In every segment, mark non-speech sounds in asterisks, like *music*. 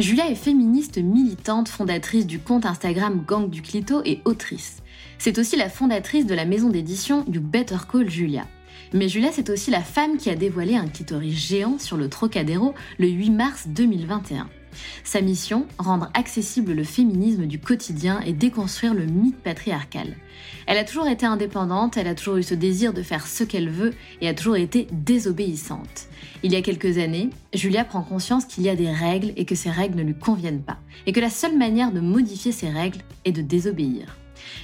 Julia est féministe militante, fondatrice du compte Instagram Gang du Clito et autrice. C'est aussi la fondatrice de la maison d'édition You Better Call Julia. Mais Julia, c'est aussi la femme qui a dévoilé un clitoris géant sur le Trocadéro le 8 mars 2021. Sa mission, rendre accessible le féminisme du quotidien et déconstruire le mythe patriarcal. Elle a toujours été indépendante, elle a toujours eu ce désir de faire ce qu'elle veut et a toujours été désobéissante. Il y a quelques années, Julia prend conscience qu'il y a des règles et que ces règles ne lui conviennent pas, et que la seule manière de modifier ces règles est de désobéir.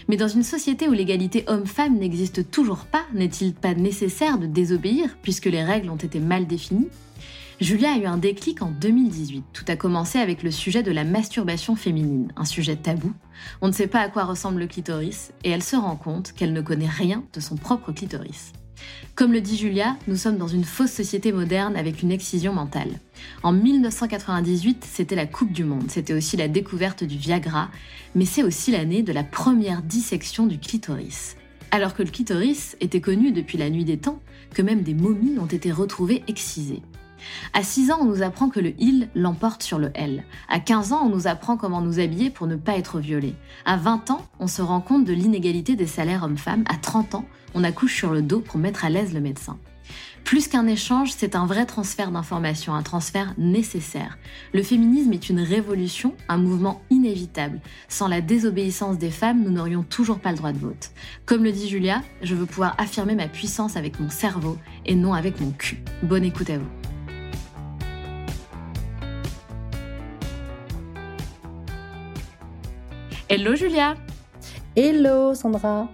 Mais dans une société où l'égalité homme-femme n'existe toujours pas, n'est-il pas nécessaire de désobéir puisque les règles ont été mal définies? Julia a eu un déclic en 2018. Tout a commencé avec le sujet de la masturbation féminine, un sujet tabou. On ne sait pas à quoi ressemble le clitoris et elle se rend compte qu'elle ne connaît rien de son propre clitoris. Comme le dit Julia, nous sommes dans une fausse société moderne avec une excision mentale. En 1998, c'était la Coupe du Monde, c'était aussi la découverte du Viagra, mais c'est aussi l'année de la première dissection du clitoris. Alors que le clitoris était connu depuis la nuit des temps, que même des momies ont été retrouvées excisées. À 6 ans, on nous apprend que le il l'emporte sur le elle. À 15 ans, on nous apprend comment nous habiller pour ne pas être violé. À 20 ans, on se rend compte de l'inégalité des salaires hommes-femmes. À 30 ans, on accouche sur le dos pour mettre à l'aise le médecin. Plus qu'un échange, c'est un vrai transfert d'informations, un transfert nécessaire. Le féminisme est une révolution, un mouvement inévitable. Sans la désobéissance des femmes, nous n'aurions toujours pas le droit de vote. Comme le dit Julia, je veux pouvoir affirmer ma puissance avec mon cerveau et non avec mon cul. Bonne écoute à vous. Hello Julia. Hello Sandra.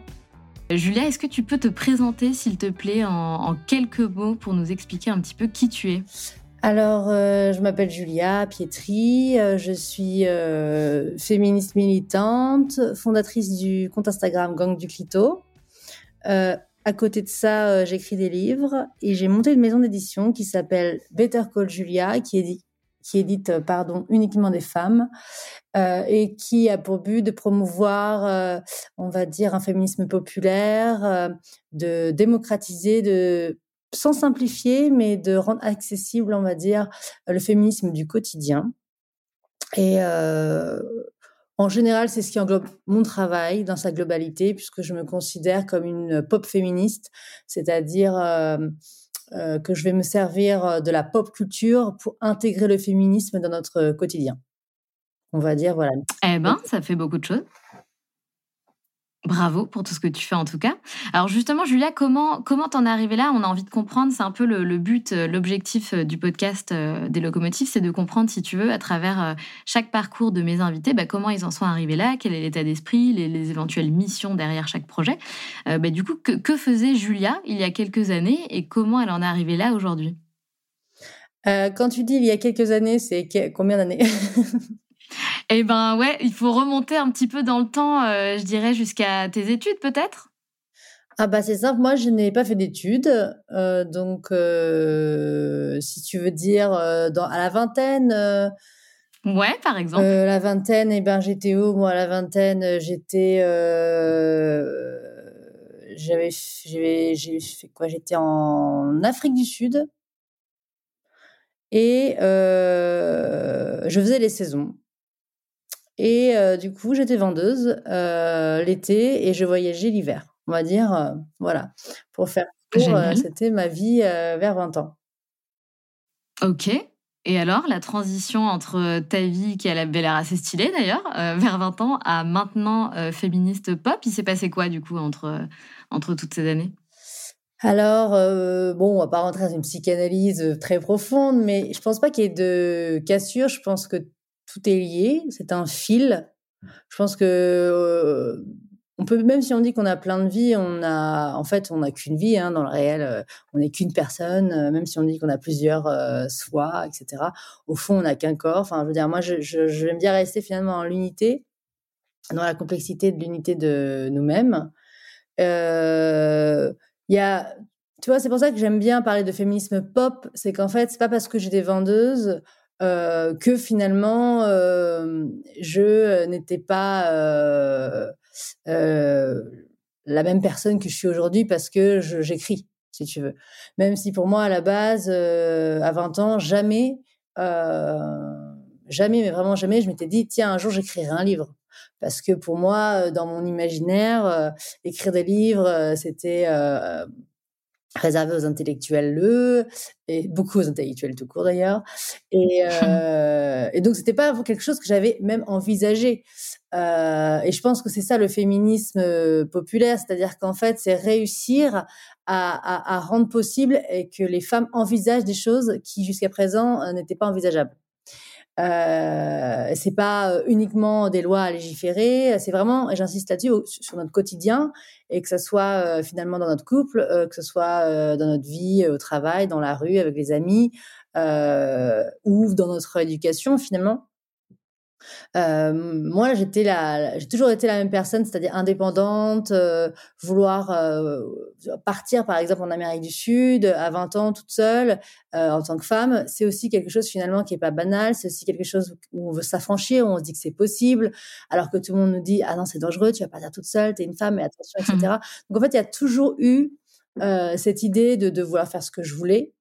Julia, est-ce que tu peux te présenter, s'il te plaît, en, quelques mots pour nous expliquer un petit peu qui tu es? Alors, euh, je m'appelle Julia Pietri, euh, je suis euh, féministe militante, fondatrice du compte Instagram Gang du Clito. à côté de ça, j'écris des livres et j'ai monté une maison d'édition qui s'appelle Better Call Julia, qui est qui édite euh, pardon uniquement des femmes euh, et qui a pour but de promouvoir, euh, on va dire, un féminisme populaire, de démocratiser, de sans simplifier, mais de rendre accessible, on va dire, le féminisme du quotidien. Et en général, c'est ce qui englobe mon travail dans sa globalité, puisque je me considère comme une pop féministe, c'est-à-dire euh, que je vais me servir euh, de la pop culture pour intégrer le féminisme dans notre quotidien. On va dire, voilà. Eh ben, ça fait beaucoup de choses. Bravo pour tout ce que tu fais en tout cas. Alors justement, Julia, comment comment t'en es arrivée là? On a envie de comprendre. C'est un peu le, but, euh, l'objectif euh, du podcast euh, des locomotives, c'est de comprendre, si tu veux, à travers chaque parcours de mes invités, bah, comment ils en sont arrivés là, quel est l'état d'esprit, les, éventuelles missions derrière chaque projet. Bah, du coup, que, faisait Julia il y a quelques années et comment elle en est arrivée là aujourd'hui? Quand tu dis il y a quelques années, c'est combien d'années? Eh ben ouais, il faut remonter un petit peu dans le temps, je dirais jusqu'à tes études peut-être? Ah bah c'est simple, moi je n'ai pas fait d'études, euh, donc euh, si tu veux dire euh, dans, à la vingtaine. ouais, par exemple. la vingtaine, et eh ben j'étais où moi à la vingtaine J'étais, j'avais, j'ai fait quoi? J'étais en Afrique du Sud et je faisais les saisons. Et du coup, j'étais vendeuse l'été et je voyageais l'hiver on va dire, euh, voilà, pour faire euh, c'était ma vie euh, vers 20 ans. Ok. Et alors, la transition entre ta vie, qui avait l'air assez stylée d'ailleurs, *laughs* vers 20 ans, à maintenant féministe pop, il s'est passé quoi du coup entre, entre toutes ces années? Alors, bon, on va pas rentrer dans une psychanalyse très profonde, mais je pense pas qu'il y ait de cassure. Je pense que tout est lié. C'est un fil. Je pense que on peut même si on dit qu'on a plein de vies, on a en fait on n'a qu'une vie hein, dans le réel. Euh, on n'est qu'une personne, euh, même si on dit qu'on a plusieurs euh, soi, etc. Au fond, on n'a qu'un corps. Enfin, je veux dire, moi, je, je, j'aime bien rester finalement en l'unité, dans la complexité de l'unité de nous-mêmes. Il y a, tu vois, c'est pour ça que j'aime bien parler de féminisme pop. C'est qu'en fait, c'est pas parce que j'ai des vendeuses que finalement je n'étais pas euh, la même personne que je suis aujourd'hui parce que j'écris, si tu veux. Même si pour moi, à la base, euh, à 20 ans, jamais, euh, jamais, mais vraiment jamais, je m'étais dit, tiens, un jour, j'écrirai un livre. Parce que pour moi, dans mon imaginaire, écrire des livres, c'était réservé aux intellectuels le et beaucoup aux intellectuels tout court d'ailleurs. Et, *laughs* euh, et donc c'était pas quelque chose que j'avais même envisagé. Euh, et je pense que c'est ça le féminisme euh, populaire. C'est-à-dire qu'en fait c'est réussir à, à, à, rendre possible et que les femmes envisagent des choses qui jusqu'à présent euh, n'étaient pas envisageables euh, c'est pas euh, uniquement des lois à légiférer, c'est vraiment, et j'insiste là-dessus, sur notre quotidien, et que ce soit euh, finalement dans notre couple, euh, que ce soit dans notre vie au travail, dans la rue, avec les amis, ou dans notre éducation finalement. Euh, moi, j'étais la, j'ai toujours été la même personne, c'est-à-dire indépendante, euh, vouloir euh, partir, par exemple, en Amérique du Sud à 20 ans toute seule en tant que femme. C'est aussi quelque chose finalement qui est pas banal. C'est aussi quelque chose où on veut s'affranchir, où on se dit que c'est possible, alors que tout le monde nous dit ah non c'est dangereux, tu vas partir toute seule, t'es une femme, mais attention, etc. Mmh. *laughs* Donc en fait, il y a toujours eu cette idée de, de vouloir faire ce que je voulais.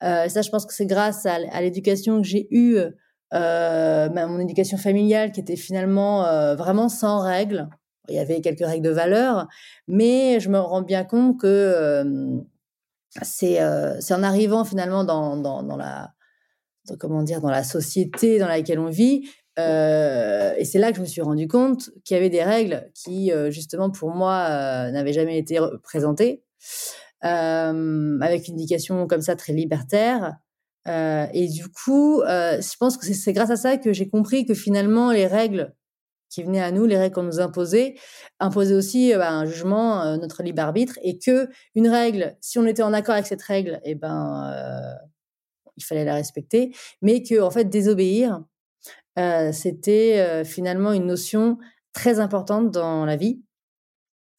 ça, je pense que c'est grâce à, à l'éducation que j'ai eue euh, mon éducation familiale qui était finalement euh, vraiment sans règles. Il y avait quelques règles de valeur, mais je me rends bien compte que euh, c'est en arrivant finalement dans, dans, la comment dire dans la société dans laquelle on vit et c'est là que je me suis rendu compte qu'il y avait des règles qui justement pour moi n'avaient jamais été présentées avec une éducation comme ça très libertaire euh, et du coup, euh, je pense que c'est grâce à ça que j'ai compris que finalement, les règles qui venaient à nous, les règles qu'on nous imposait, imposaient aussi euh, bah, un jugement, notre libre arbitre, et que une règle, si on était en accord avec cette règle, eh ben, il fallait la respecter, mais que en fait, désobéir, c'était finalement une notion très importante dans la vie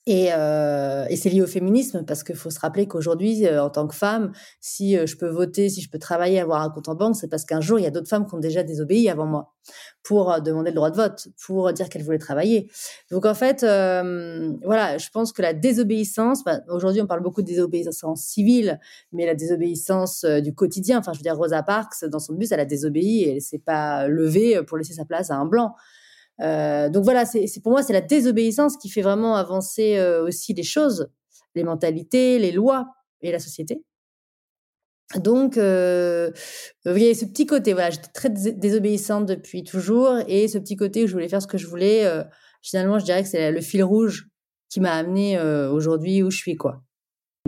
et, euh, et c'est lié au féminisme parce qu'il faut se rappeler qu'aujourd'hui, euh, en tant que femme, si euh, je peux voter, si je peux travailler, avoir un compte en banque, c'est parce qu'un jour, il y a d'autres femmes qui ont déjà désobéi avant moi pour demander le droit de vote, pour dire qu'elles voulaient travailler. Donc en fait, voilà, je pense que la désobéissance, bah, aujourd'hui on parle beaucoup de désobéissance civile, mais la désobéissance du quotidien, enfin je veux dire Rosa Parks, dans son bus, elle a désobéi et elle s'est pas levée pour laisser sa place à un blanc. Euh, donc voilà, c'est pour moi c'est la désobéissance qui fait vraiment avancer euh, aussi les choses, les mentalités, les lois et la société. Donc, euh, voyez ce petit côté, voilà, j'étais très désobéissante depuis toujours, et ce petit côté où je voulais faire ce que je voulais, euh, finalement, je dirais que c'est le fil rouge qui m'a amené aujourd'hui où je suis, quoi.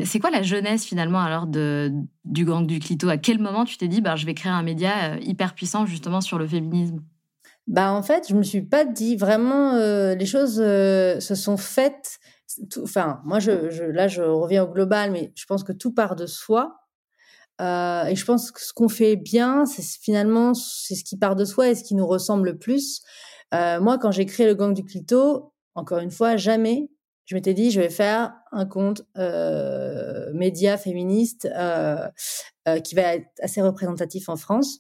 C'est quoi la jeunesse finalement alors de, du gang du clito? À quel moment tu t'es dit, bah, je vais créer un média hyper puissant justement sur le féminisme? Bah en fait, je me suis pas dit vraiment euh, les choses euh, se sont faites. enfin, moi je, je, là je reviens au global, mais je pense que tout part de soi. Euh, et je pense que ce qu'on fait bien, c'est finalement c'est ce qui part de soi et ce qui nous ressemble le plus. Moi, quand j'ai créé le gang du clito, encore une fois, jamais je m'étais dit je vais faire un compte média féministe qui va être assez représentatif en France.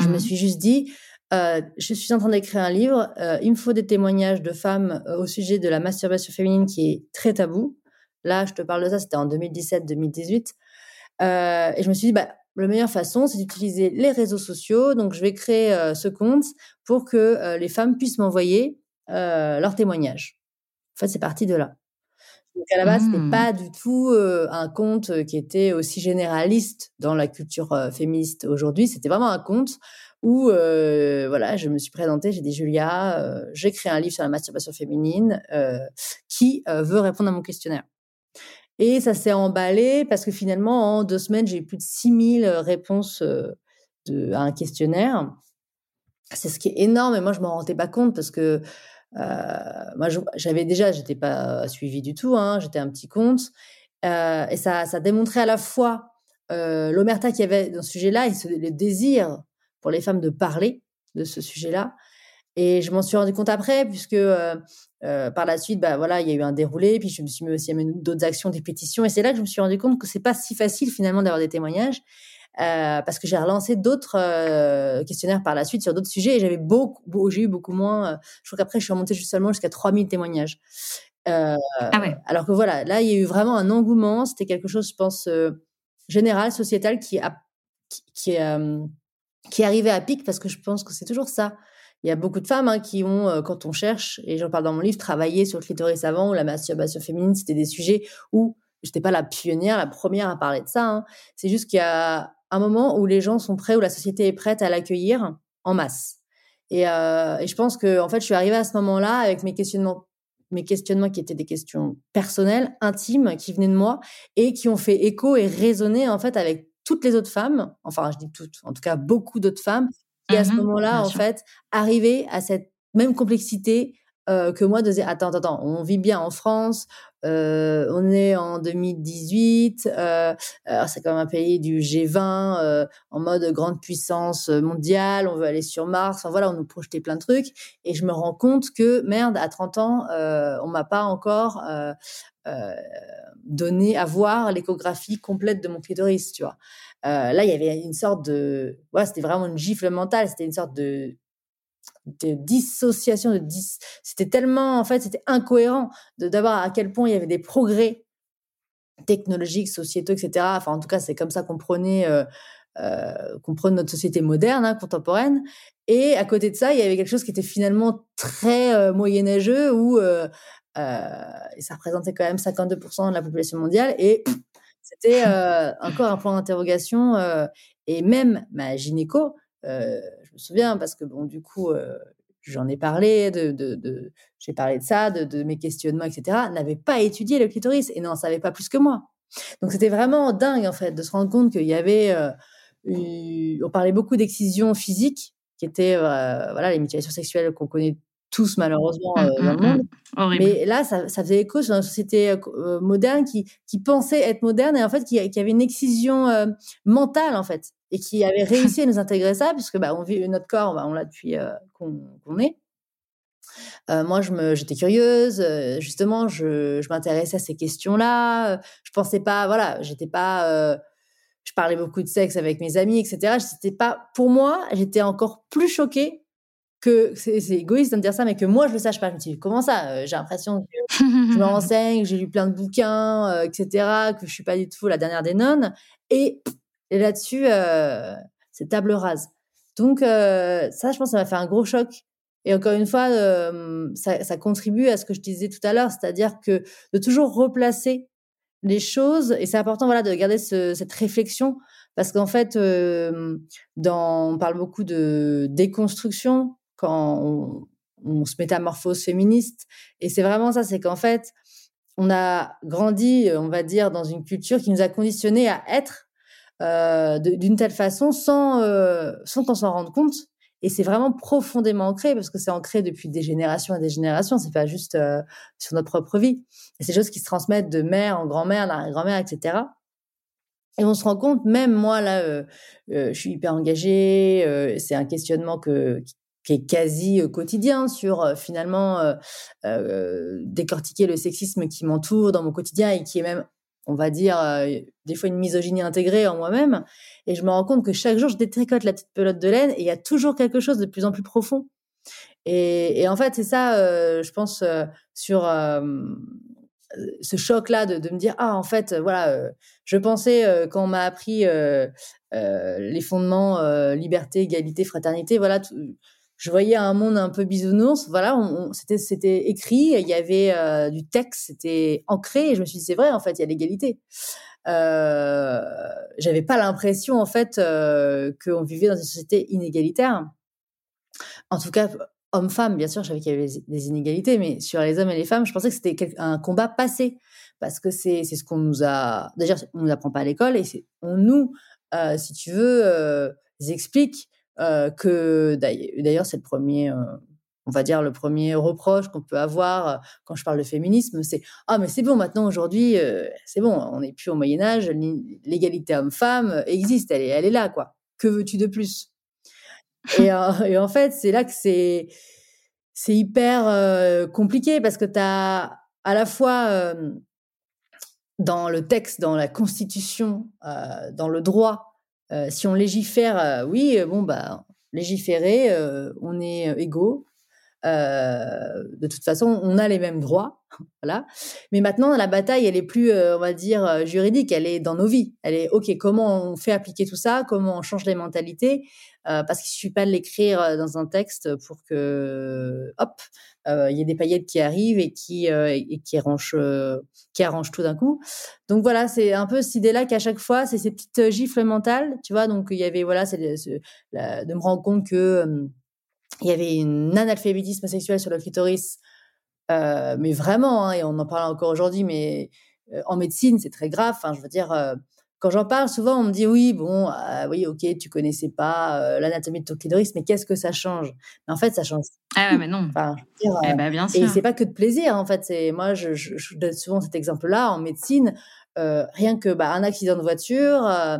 Je me mmh suis juste dit euh, je suis en train d'écrire un livre. Euh, il me faut des témoignages de femmes au sujet de la masturbation féminine qui est très tabou. Là, je te parle de ça, c'était en 2017-2018. Euh, et je me suis dit, bah, la meilleure façon, c'est d'utiliser les réseaux sociaux. Donc, je vais créer euh, ce compte pour que euh, les femmes puissent m'envoyer leurs témoignages. En fait, c'est parti de là. Donc, à la base, mmh. c'était pas du tout un compte qui était aussi généraliste dans la culture féministe aujourd'hui. C'était vraiment un compte où voilà, je me suis présentée, j'ai dit Julia, j'ai créé un livre sur la masturbation féminine qui veut répondre à mon questionnaire. Et ça s'est emballé parce que finalement, en deux semaines, j'ai eu plus de 6000 euh, réponses euh, à un questionnaire. C'est ce qui est énorme et moi, je m'en rendais pas compte parce que euh, moi, j'avais déjà, j'étais pas suivie du tout, hein, j'étais un petit compte. Euh, et ça, ça démontrait à la fois euh, l'omerta qu'il y avait dans ce sujet-là et le désir pour les femmes de parler de ce sujet-là. Et je m'en suis rendu compte après, puisque euh, euh, par la suite, bah voilà, il y a eu un déroulé, puis je me suis mis aussi à d'autres actions, des pétitions, et c'est là que je me suis rendu compte que c'est pas si facile finalement d'avoir des témoignages, euh, parce que j'ai relancé d'autres questionnaires par la suite sur d'autres sujets, et j'avais beaucoup, j'ai eu beaucoup moins. Je crois qu'après, je suis remontée seulement jusqu'à 3000 témoignages. ah ouais. Alors que voilà, là, il y a eu vraiment un engouement. C'était quelque chose, je pense, général, sociétal, qui a qui, qui, qui arrivé à pic, parce que je pense que c'est toujours ça il y a beaucoup de femmes hein, qui ont, euh, quand on cherche, et j'en parle dans mon livre, travaillé sur le clitoris avant ou la masturbation féminine. C'était des sujets où j'étais pas la pionnière, la première à parler de ça. Hein. C'est juste qu'il y a un moment où les gens sont prêts, où la société est prête à l'accueillir en masse. Et, euh, et, je pense que, en fait, je suis arrivée à ce moment-là avec mes questionnements, mes questionnements qui étaient des questions personnelles, intimes, qui venaient de moi et qui ont fait écho et résonné en fait avec toutes les autres femmes. Enfin, je dis toutes, en tout cas beaucoup d'autres femmes et à ce mmh moment-là, en fait, arriver à cette même complexité euh, que moi de dire attends attends on vit bien en France euh, on est en 2018 euh, c'est quand même un pays du G20 euh, en mode grande puissance mondiale on veut aller sur Mars enfin, voilà on nous projetait plein de trucs et je me rends compte que merde à 30 ans euh, on m'a pas encore euh, donné à voir l'échographie complète de mon clitoris tu vois euh, là, il y avait une sorte de, ouais, c'était vraiment une gifle mentale. C'était une sorte de, de dissociation, de dis... c'était tellement, en fait, c'était incohérent d'avoir à quel point il y avait des progrès technologiques, sociétaux, etc. Enfin, en tout cas, c'est comme ça qu'on prenait, euh, euh, qu'on prenait notre société moderne, hein, contemporaine. Et à côté de ça, il y avait quelque chose qui était finalement très euh, moyenâgeux où euh, ça représentait quand même 52% de la population mondiale et c'était encore un point d'interrogation. Et même ma gynéco, je me souviens parce que bon, du coup, j'en ai parlé, de, de, de j'ai parlé de ça, de, de, mes questionnements, etc. N'avait pas étudié le clitoris et n'en savait pas plus que moi. Donc c'était vraiment dingue en fait de se rendre compte qu'il y avait, on parlait beaucoup d'excision physique, qui était voilà les mutilations sexuelles qu'on connaît tous malheureusement mmh, euh, dans le mmh, monde. Mmh. Mais là, ça, ça, faisait écho sur une société euh, moderne qui, qui pensait être moderne et en fait qui, qui avait une excision euh, mentale en fait et qui avait réussi à nous intégrer ça puisque bah, on vit notre corps, bah, on l'a depuis qu'on est. moi, je me, j'étais curieuse, justement, je, je m'intéressais à ces questions-là. je pensais pas, voilà, j'étais pas, je parlais beaucoup de sexe avec mes amis, etc. C'était pas, pour moi, j'étais encore plus choquée que c'est égoïste de me dire ça, mais que moi je le sache pas. Je me dis comment ça euh, J'ai l'impression que je *laughs* me renseigne, j'ai lu plein de bouquins, euh, etc. Que je suis pas du tout la dernière des nonnes. Et, et là-dessus, euh, c'est table rase. Donc ça, je pense, ça m'a fait un gros choc. Et encore une fois, ça, ça, contribue à ce que je disais tout à l'heure, c'est-à-dire que de toujours replacer les choses, et c'est important, voilà, de garder ce, cette réflexion, parce qu'en fait, dans, on parle beaucoup de déconstruction, quand on, on se métamorphose féministe. Et c'est vraiment ça, c'est qu'en fait, on a grandi, on va dire, dans une culture qui nous a conditionnés à être euh, d'une telle façon sans, euh, sans qu'on s'en rende compte. Et c'est vraiment profondément ancré parce que c'est ancré depuis des générations et des générations. C'est pas juste euh, sur notre propre vie. C'est des choses qui se transmettent de mère en grand-mère, grand-mère, etc. Et on se rend compte, même moi là, je suis hyper engagée. c'est un questionnement que qui est quasi quotidien sur finalement décortiquer le sexisme qui m'entoure dans mon quotidien et qui est même on va dire, des fois une misogynie intégrée en moi-même. Et je me rends compte que chaque jour, je détricote la petite pelote de laine et il y a toujours quelque chose de plus en plus profond. Et, en fait, c'est ça, je pense, sur ce choc-là de, me dire, ah, en fait, voilà, je pensais, quand on m'a appris les fondements liberté, égalité, fraternité, voilà, je voyais un monde un peu bisounours. Voilà, c'était écrit, il y avait euh, du texte, c'était ancré. Et je me suis dit c'est vrai en fait, il y a l'égalité. Euh, J'avais pas l'impression en fait euh, qu'on vivait dans une société inégalitaire. En tout cas, homme-femme, bien sûr, je savais qu'il y avait des inégalités, mais sur les hommes et les femmes, je pensais que c'était un combat passé parce que c'est ce qu'on nous a déjà on nous apprend pas à l'école et on nous euh, si tu veux explique que d'ailleurs c'est le premier, euh, on va dire le premier reproche qu'on peut avoir euh, quand je parle de féminisme, c'est ah mais c'est bon maintenant aujourd'hui c'est bon on n'est plus au Moyen Âge, l'égalité homme-femme existe, elle est, elle est là quoi. Que veux-tu de plus? Et, *laughs* et, en fait c'est là que c'est c'est hyper compliqué parce que tu as à la fois dans le texte, dans la Constitution, dans le droit, euh, si on légifère, euh, oui, euh, bon, bah, légiférer, on est égaux. de toute façon, on a les mêmes droits, *laughs* voilà. Mais maintenant, la bataille, elle est plus, on va dire, juridique. Elle est dans nos vies. Elle est, ok, comment on fait appliquer tout ça? Comment on change les mentalités? Parce qu'il suffit pas de l'écrire dans un texte pour que, hop, il y ait des paillettes qui arrivent et qui et qui arrangent qui arrangent tout d'un coup. Donc voilà, c'est un peu cette idée-là qu'à chaque fois, c'est ces petites gifles mentales, tu vois. Donc il y avait voilà, de, me rendre compte que il y avait un analphabétisme sexuel sur le clitoris, mais vraiment, hein, et on en parle encore aujourd'hui, mais en médecine, c'est très grave. Enfin, je veux dire, quand j'en parle, souvent on me dit oui, bon, ah oui, ok, tu connaissais pas euh, l'anatomie de ton clitoris, mais qu'est-ce que ça change? Mais en fait, ça change. Ah ouais, mais non. Enfin, eh ben, bien sûr. Et c'est pas que de plaisir, en fait. C'est moi, je, je, donne souvent cet exemple-là en médecine. Euh, rien que bah, un accident de voiture, euh,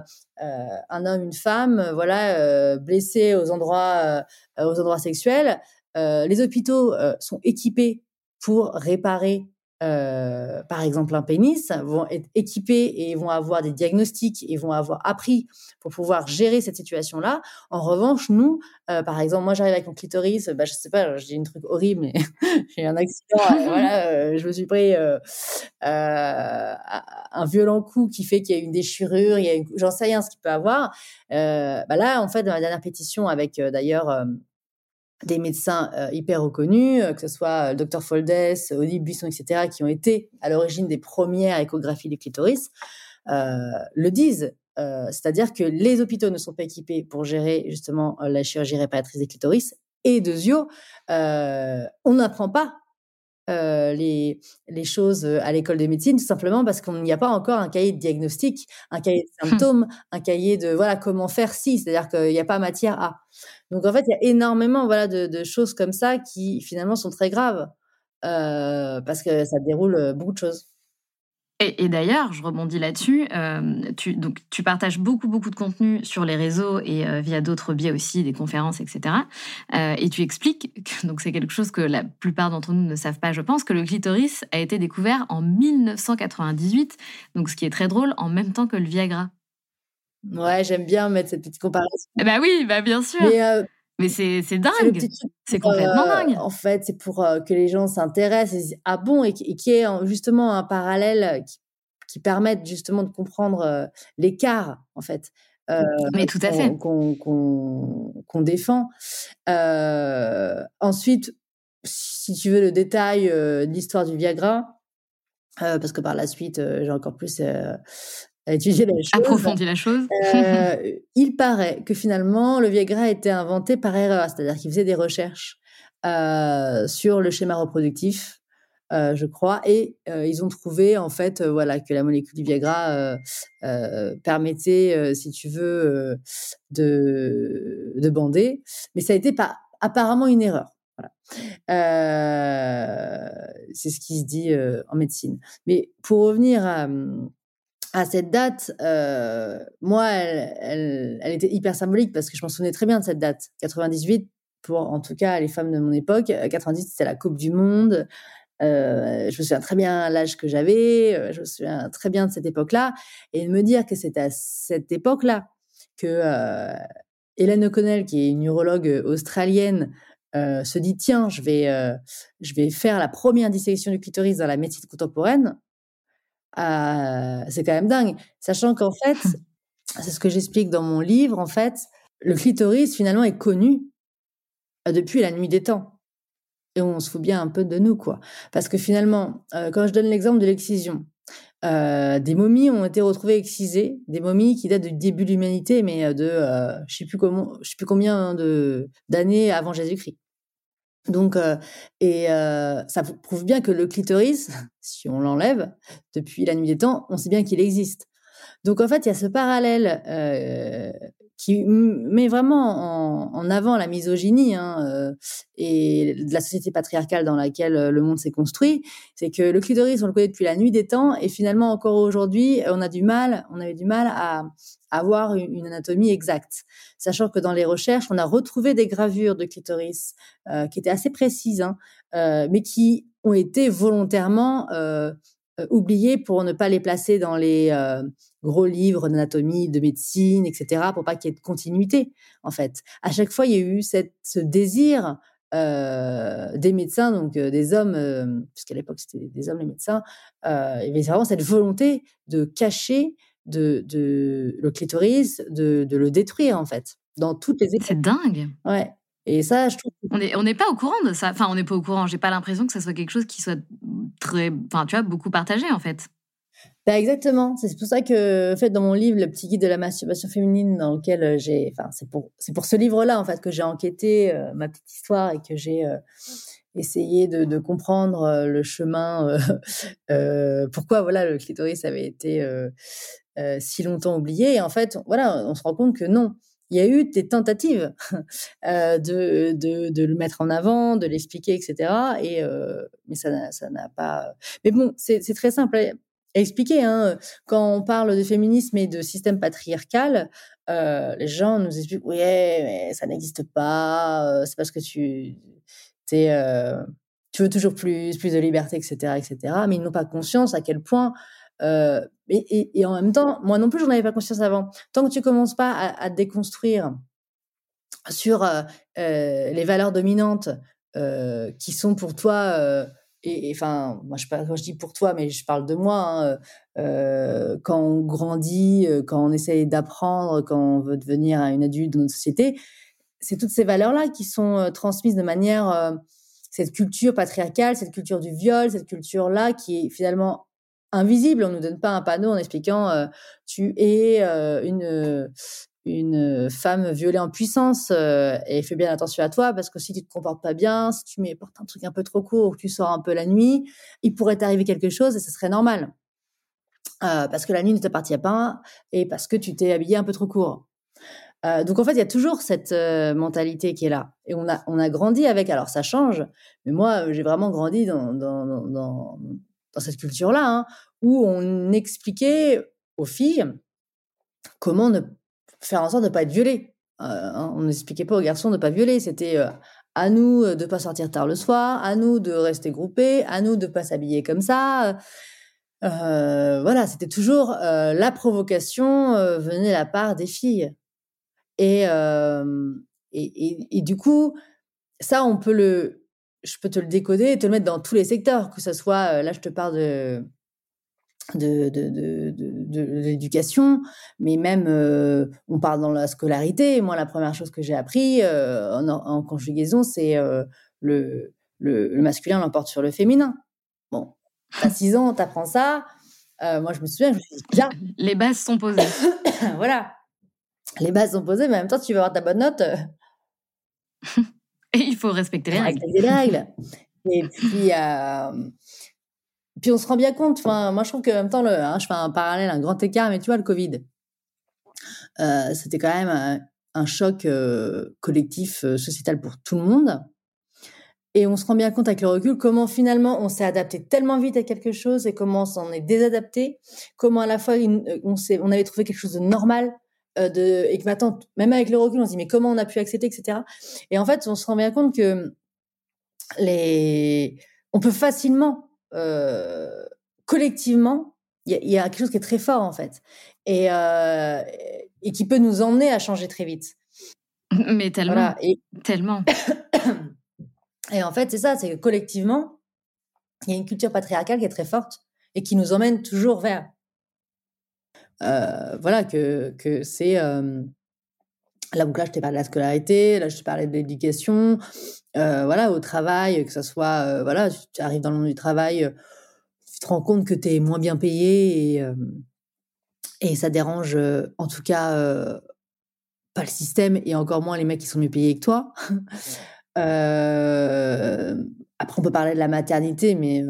un homme, une femme, voilà, blessés aux endroits, aux endroits sexuels. les hôpitaux sont équipés pour réparer euh, par exemple un pénis, vont être équipés et vont avoir des diagnostics et vont avoir appris pour pouvoir gérer cette situation-là. En revanche, nous, euh, par exemple, moi j'arrive avec mon clitoris, bah, je sais pas, j'ai une truc horrible, mais *laughs* j'ai un accident, *laughs* voilà, euh, je me suis pris un violent coup qui fait qu'il y a une déchirure, il y a j'en sais rien ce qu'il peut avoir. bah là, en fait, dans la dernière pétition avec d'ailleurs des médecins euh, hyper reconnus, euh, que ce soit euh, le docteur Foldes, Olivier Buisson, etc., qui ont été à l'origine des premières échographies du clitoris, le disent. C'est-à-dire que les hôpitaux ne sont pas équipés pour gérer justement la chirurgie réparatrice des clitoris. Et de Zio, on n'apprend pas euh, les, les choses à l'école de médecine, tout simplement parce qu'il n'y a pas encore un cahier de diagnostic, un cahier de hum. symptômes, un cahier de voilà comment faire si, c'est-à-dire qu'il n'y a pas matière à. Donc en fait, il y a énormément voilà de, choses comme ça qui finalement sont très graves euh, parce que ça déroule beaucoup de choses. Et, d'ailleurs, je rebondis là-dessus. Euh, tu, donc, tu partages beaucoup, beaucoup de contenu sur les réseaux et euh, via d'autres biais aussi, des conférences, etc. Euh, et tu expliques, que, *laughs* donc c'est quelque chose que la plupart d'entre nous ne savent pas, je pense, que le clitoris a été découvert en 1998, donc ce qui est très drôle, en même temps que le Viagra. Ouais, j'aime bien mettre cette petite comparaison. Eh bah oui, bah bien sûr. Mais, c'est, dingue. C'est complètement dingue. En fait, c'est pour que les gens s'intéressent et disent ah bon et, et qui est justement un parallèle qui, qui permette justement de comprendre l'écart en fait. Mais tout à fait. Qu'on défend. ensuite, si tu veux le détail de l'histoire du Viagra, parce que par la suite, j'ai encore plus étudié la chose. Approfondi la chose. il paraît que finalement, le Viagra a été inventé par erreur, c'est-à-dire qu'il faisait des recherches sur le schéma reproductif euh, je crois, et euh, ils ont trouvé en fait, euh, voilà, que la molécule du Viagra permettait, si tu veux, de, de bander, mais ça a été pas apparemment une erreur. Voilà. c'est ce qui se dit en médecine. Mais pour revenir à, à cette date, euh, moi, elle, était hyper symbolique parce que je m'en souvenais très bien de cette date. 98, pour en tout cas les femmes de mon époque, 90, c'était la Coupe du Monde. Euh, je me souviens très bien l'âge que j'avais, euh, je me souviens très bien de cette époque-là. Et de me dire que c'est à cette époque-là que euh, Hélène O'Connell, qui est une neurologue australienne, euh, se dit tiens, je vais, euh, je vais faire la première dissection du clitoris dans la médecine contemporaine. Euh, c'est quand même dingue. Sachant qu'en fait, *laughs* c'est ce que j'explique dans mon livre, en fait, le clitoris finalement est connu depuis la nuit des temps. Et on se fout bien un peu de nous, quoi. Parce que finalement, quand je donne l'exemple de l'excision, euh, des momies ont été retrouvées excisées, des momies qui datent du début de l'humanité, mais de euh, je sais plus comment, je sais plus combien d'années avant Jésus-Christ. Donc, et ça prouve bien que le clitoris, *laughs* si on l'enlève depuis la nuit des temps, on sait bien qu'il existe. Donc en fait, il y a ce parallèle qui met vraiment en, avant la misogynie hein, euh, et de la société patriarcale dans laquelle euh, le monde s'est construit, c'est que le clitoris, on le connaît depuis la nuit des temps, et finalement encore aujourd'hui, on a du mal, on avait du mal à, avoir une, anatomie exacte, sachant que dans les recherches, on a retrouvé des gravures de clitoris euh, qui étaient assez précises, hein, mais qui ont été volontairement euh, oubliés pour ne pas les placer dans les euh, gros livres d'anatomie, de médecine, etc., pour pas qu'il y ait de continuité, en fait. À chaque fois, il y a eu cette, ce désir euh, des médecins, donc des hommes, puisqu'à l'époque c'était des hommes les médecins, il y avait vraiment cette volonté de cacher de, de le clitoris, de, de, le détruire en fait, dans toutes les C'est dingue. Ouais. Et ça, je trouve. On n'est on pas au courant de ça. Enfin, on n'est pas au courant. J'ai pas l'impression que ça soit quelque chose qui soit très. Enfin, tu vois, beaucoup partagé, en fait. Bah exactement. C'est pour ça que, en fait, dans mon livre, Le petit guide de la masturbation féminine, dans lequel euh, j'ai. Enfin, c'est pour, pour ce livre-là, en fait, que j'ai enquêté euh, ma petite histoire et que j'ai. Euh, essayé de, comprendre le chemin, *laughs* pourquoi voilà le clitoris avait été si longtemps oublié. Et en fait, voilà, on se rend compte que non, il y a eu des tentatives *laughs* de, de, de, le mettre en avant, de l'expliquer, etc. Et, mais ça n'a pas. Mais bon, c'est très simple à, expliquer. Hein. Quand on parle de féminisme et de système patriarcal, euh, les gens nous expliquent oui, mais ça n'existe pas. Euh, c'est parce que euh, tu veux toujours plus, plus de liberté, etc., etc. Mais ils n'ont pas conscience à quel point et, en même temps, moi non plus, j'en avais pas conscience avant. Tant que tu commences pas à, à déconstruire sur les valeurs dominantes qui sont pour toi, euh, et enfin, moi je, quand je dis pour toi, mais je parle de moi, hein, quand on grandit, quand on essaye d'apprendre, quand on veut devenir une adulte dans notre société, c'est toutes ces valeurs-là qui sont transmises de manière, cette culture patriarcale, cette culture du viol, cette culture-là qui est finalement invisible. On nous donne pas un panneau en expliquant euh, tu es euh, une une femme violée en puissance euh, et fais bien attention à toi parce que si tu te comportes pas bien, si tu mets portes un truc un peu trop court tu sors un peu la nuit, il pourrait t'arriver quelque chose et ce serait normal. parce que la nuit ne t'appartient pas et parce que tu t'es habillé un peu trop court. donc en fait, il y a toujours cette mentalité qui est là. Et on a, on a grandi avec, alors ça change, mais moi, j'ai vraiment grandi dans, dans, dans, dans cette culture-là, hein, où on expliquait aux filles comment ne faire en sorte de ne pas être violée. Euh, hein, on n'expliquait pas aux garçons de ne pas violer. C'était euh, à nous de ne pas sortir tard le soir, à nous de rester groupés, à nous de pas s'habiller comme ça. Euh, voilà, c'était toujours la provocation venait de la part des filles. Et, et, et, du coup, ça, on peut le, je peux te le décoder et te le mettre dans tous les secteurs, que ce soit, euh, là je te parle de, de, de, de, de, l'éducation, mais même euh, on parle dans la scolarité. Moi, la première chose que j'ai appris euh, en, en, conjugaison, c'est le, le, le, masculin l'emporte sur le féminin. Bon, *laughs* à 6 ans, t'apprends ça. moi, je me souviens, je me suis dit. *coughs* Les bases sont posées. *coughs* voilà. Les bases sont posées, mais en même temps, tu vas avoir ta bonne note. *laughs* Et il faut respecter les règles. Les règles. *laughs* Et puis, euh, puis on se rend bien compte. Enfin, moi, je trouve qu'en même temps, hein, je fais un parallèle, un grand écart, mais tu vois, le Covid, euh, c'était quand même un, choc euh, collectif, euh, sociétal pour tout le monde. Et on se rend bien compte avec le recul comment finalement on s'est adapté tellement vite à quelque chose et comment on s'en est désadapté, comment à la fois on, avait trouvé quelque chose de normal euh, de, et que maintenant, même avec le recul, on se dit mais comment on a pu accepter, etc. Et en fait, on se rend bien compte que les, on peut facilement, euh, collectivement, il y, a quelque chose qui est très fort en fait, et, et qui peut nous emmener à changer très vite. *laughs* Mais tellement, et... tellement. *coughs* Et en fait, c'est ça, c'est que collectivement, il y a une culture patriarcale qui est très forte et qui nous emmène toujours vers euh, voilà, que, que c'est. Euh, là, donc là, je t'ai parlé de la scolarité, là, je t'ai parlé de l'éducation, euh, voilà, au travail, que ce soit, voilà, tu arrives dans le monde du travail, tu te rends compte que tu es moins bien payé et, et ça dérange, en tout cas, pas le système et encore moins les mecs qui sont mieux payés que toi. après, on peut parler de la maternité, mais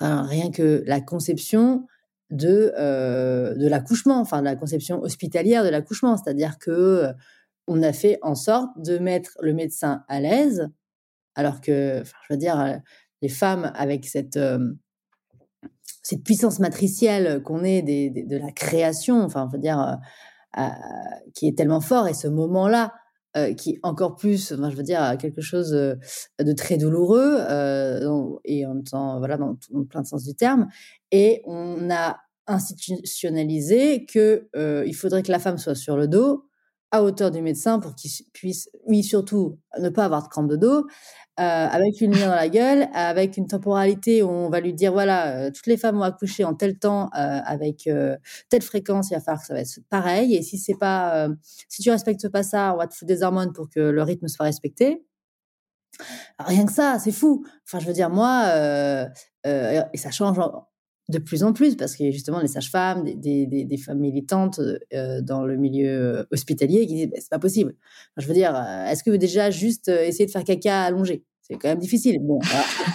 rien que la conception, de, euh, de l'accouchement, enfin de la conception hospitalière de l'accouchement. C'est-à-dire que euh, on a fait en sorte de mettre le médecin à l'aise, alors que, je veux dire, euh, les femmes avec cette, cette puissance matricielle qu'on est de la création, enfin, dire, qui est tellement fort, et ce moment-là, qui est encore plus, je veux dire, quelque chose de très douloureux et en même temps, voilà, dans, dans, plein de sens du terme. Et on a institutionnalisé que il faudrait que la femme soit sur le dos, à hauteur du médecin, pour qu'il puisse, oui, surtout, ne pas avoir de crampe de dos, avec une lumière dans la gueule, avec une temporalité où on va lui dire voilà, toutes les femmes vont accoucher en tel temps, avec telle fréquence, il va falloir que ça va être pareil. Et si c'est pas, si tu respectes pas ça, on va te foutre des hormones pour que le rythme soit respecté. Rien que ça, c'est fou. Enfin, je veux dire, moi, et ça change de plus en plus, parce a justement les sages-femmes, des, des, femmes militantes euh, dans le milieu euh, hospitalier qui disent bah, c'est pas possible. je veux dire, euh, est-ce que vous déjà juste essayer de faire caca allongé C'est quand même difficile. Bon,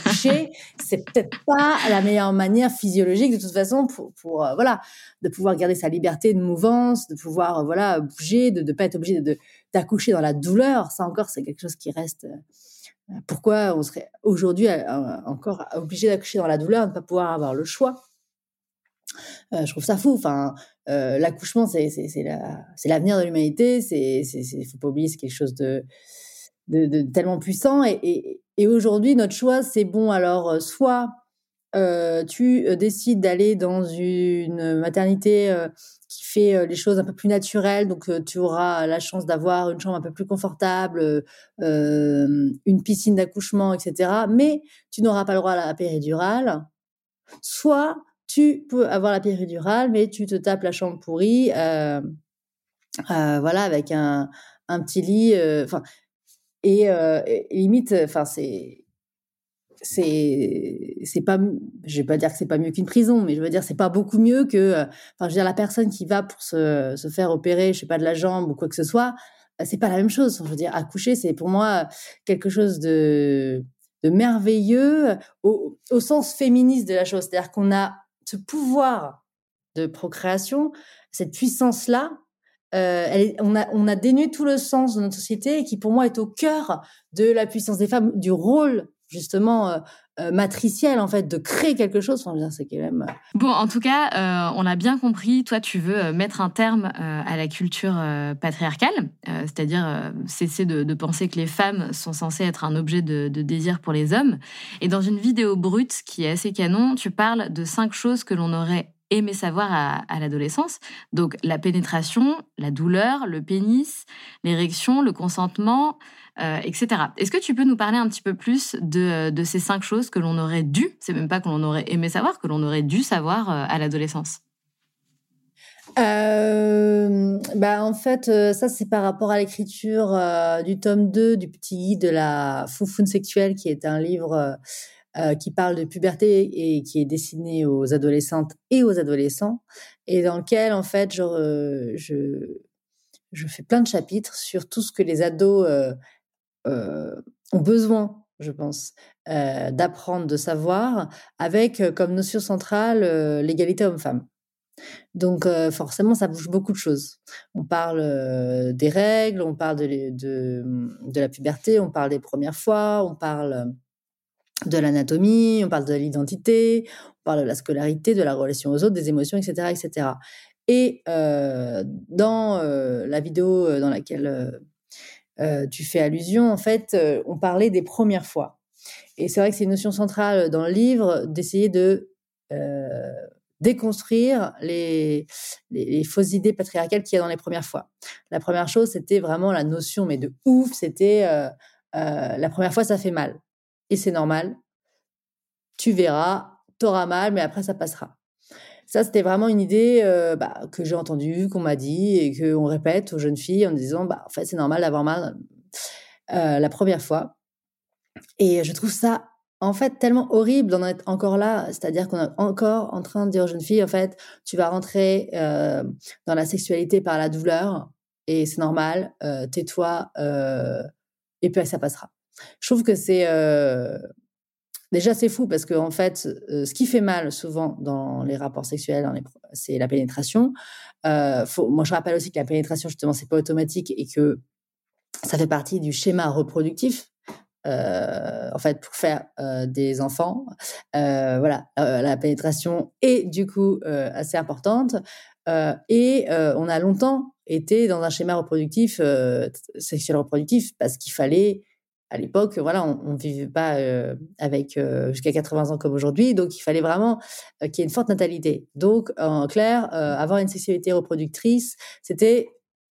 coucher, *laughs* c'est peut-être pas la meilleure manière physiologique de toute façon pour, pour voilà, de pouvoir garder sa liberté de mouvance, de pouvoir voilà bouger, de ne pas être obligé de d'accoucher dans la douleur. Ça encore, c'est quelque chose qui reste pourquoi on serait aujourd'hui encore obligé d'accoucher dans la douleur, ne pas pouvoir avoir le choix? Euh, Je trouve ça fou. Enfin, euh, l'accouchement, c'est l'avenir de l'humanité. Il faut pas oublier, c'est quelque chose de, de, tellement puissant. Et, et, aujourd'hui, notre choix, c'est bon. Alors, soit euh, tu décides d'aller dans une maternité qui fait euh, les choses un peu plus naturelles. Donc, euh, tu auras la chance d'avoir une chambre un peu plus confortable, euh, une piscine d'accouchement, etc. Mais tu n'auras pas le droit à la péridurale. Soit tu peux avoir la péridurale, mais tu te tapes la chambre pourrie, voilà, avec un, petit lit. Et, et, limite, enfin, c'est c'est c'est pas je vais pas dire que c'est pas mieux qu'une prison mais je veux dire c'est pas beaucoup mieux que euh, enfin je veux dire la personne qui va pour se, se faire opérer je sais pas de la jambe ou quoi que ce soit euh, c'est pas la même chose. Je veux dire accoucher c'est pour moi quelque chose de de merveilleux au, au sens féministe de la chose. C'est-à-dire qu'on a ce pouvoir de procréation cette puissance là euh, on, a, on a dénué tout le sens de notre société qui pour moi est au cœur de la puissance des femmes, du rôle justement euh, euh, matricielle en fait de créer quelque chose. Enfin c'est quand même euh, bon en tout cas on a bien compris. Toi tu veux mettre un terme à la culture patriarcale. C'est-à-dire cesser de, penser que les femmes sont censées être un objet de, désir pour les hommes. Et dans une vidéo brute qui est assez canon tu parles de cinq choses que l'on aurait aimé savoir à, à l'adolescence. Donc la pénétration, la douleur, le pénis, l'érection, le consentement, euh, etc. Est-ce que tu peux nous parler un petit peu plus de, de ces cinq choses que l'on aurait dû, c'est même pas que l'on aurait aimé savoir, que l'on aurait dû savoir euh, à l'adolescence? Euh, bah en fait, ça c'est par rapport à l'écriture du tome 2 du petit guide de la foufoune sexuelle, qui est un livre qui parle de puberté et qui est destiné aux adolescentes et aux adolescents, et dans lequel en fait je, je, fais plein de chapitres sur tout ce que les ados euh, ont besoin, je pense, euh, d'apprendre, de savoir, avec euh, comme notion centrale l'égalité homme-femme. Donc forcément, ça bouge beaucoup de choses. On parle des règles, on parle de, de, de, la puberté, on parle des premières fois, on parle de l'anatomie, on parle de l'identité, on parle de la scolarité, de la relation aux autres, des émotions, etc., etc. Et euh, dans euh, la vidéo euh, dans laquelle tu fais allusion, en fait, on parlait des premières fois. Et c'est vrai que c'est une notion centrale dans le livre d'essayer de déconstruire les, les, fausses idées patriarcales qu'il y a dans les premières fois. La première chose, c'était vraiment la notion, mais de ouf, c'était la première fois, ça fait mal. Et c'est normal. Tu verras, t'auras mal, mais après, ça passera. Ça, c'était vraiment une idée euh, bah, que j'ai entendue, qu'on m'a dit et qu'on répète aux jeunes filles en disant bah, en fait, c'est normal d'avoir mal euh, la première fois. Et je trouve ça en fait tellement horrible d'en être encore là, c'est-à-dire qu'on est encore en train de dire aux jeunes filles en fait, tu vas rentrer euh, dans la sexualité par la douleur et c'est normal, tais-toi et puis ça passera. Je trouve que c'est Déjà, c'est fou parce que en fait, euh, ce qui fait mal souvent dans les rapports sexuels, c'est la pénétration. Euh, moi, je rappelle aussi que la pénétration, justement, c'est pas automatique et que ça fait partie du schéma reproductif. Euh, en fait, pour faire des enfants, voilà, la pénétration est du coup assez importante. et on a longtemps été dans un schéma reproductif, sexuel reproductif, parce qu'il fallait à l'époque, voilà, on ne vivait pas euh, avec euh, jusqu'à 80 ans comme aujourd'hui, donc il fallait vraiment euh, qu'il y ait une forte natalité. Donc, en clair, avoir une sexualité reproductrice, c'était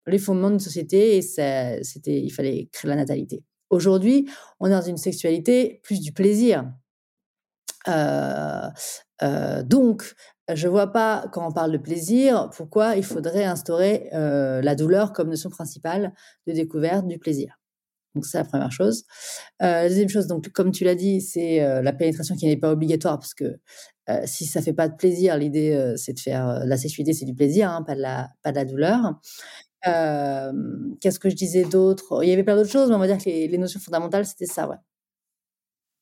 les fondements d'une société et c'était, il fallait créer la natalité. Aujourd'hui, on est dans une sexualité plus du plaisir. donc, je vois pas, quand on parle de plaisir, pourquoi il faudrait instaurer la douleur comme notion principale de découverte du plaisir. Donc c'est la première chose. Euh, la deuxième chose, donc comme tu l'as dit, c'est euh, la pénétration qui n'est pas obligatoire parce que euh, si ça fait pas de plaisir, l'idée c'est de faire la sexualité, c'est du plaisir, hein, pas de la pas de la douleur. Qu'est-ce que je disais d'autre? Il y avait plein d'autres choses, mais on va dire que les, les notions fondamentales c'était ça, ouais.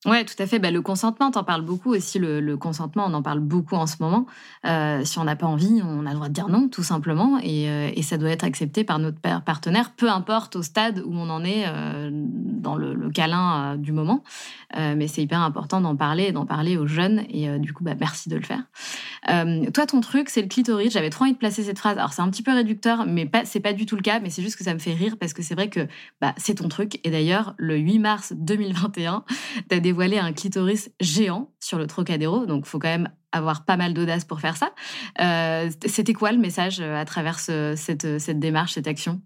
Ouais, tout à fait. Bah, le consentement, t'en parles beaucoup aussi. Le, consentement, on en parle beaucoup en ce moment. Euh, si on n'a pas envie, on a le droit de dire non, tout simplement, et, euh, ça doit être accepté par notre partenaire, peu importe au stade où on en est euh, dans le, le câlin du moment. mais c'est hyper important d'en parler, d'en parler aux jeunes, et du coup, bah, merci de le faire. toi, ton truc, c'est le clitoris. J'avais trop envie de placer cette phrase. Alors, c'est un petit peu réducteur, mais pas, c'est pas du tout le cas. Mais c'est juste que ça me fait rire parce que c'est vrai que bah, c'est ton truc. Et d'ailleurs, le 8 mars 2021, t'as des dévoilé un clitoris géant sur le Trocadéro, donc faut quand même avoir pas mal d'audace pour faire ça. Euh, c'était quoi le message euh, à travers cette, cette, démarche, cette action?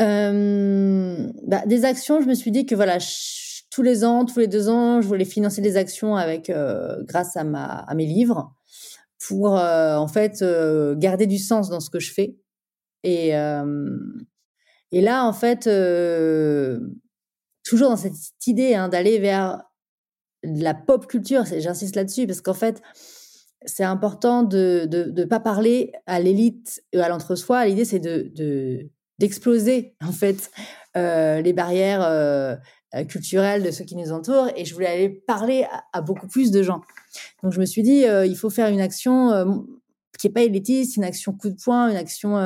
Euh, bah, Des actions, je me suis dit que voilà, tous les ans, tous les deux ans, je voulais financer des actions avec, grâce à, ma, à mes livres pour en fait garder du sens dans ce que je fais. Et, et là, en fait, toujours dans cette idée hein, d'aller vers la pop culture, j'insiste là-dessus, parce qu'en fait, c'est important de ne pas parler à l'élite et à l'entre-soi. L'idée, c'est de d'exploser, *laughs* en fait, euh, les barrières euh, culturelles de ceux qui nous entourent. Et je voulais aller parler à, beaucoup plus de gens. Donc, je me suis dit, euh, il faut faire une action qui n'est pas élitiste, une action coup de poing, une action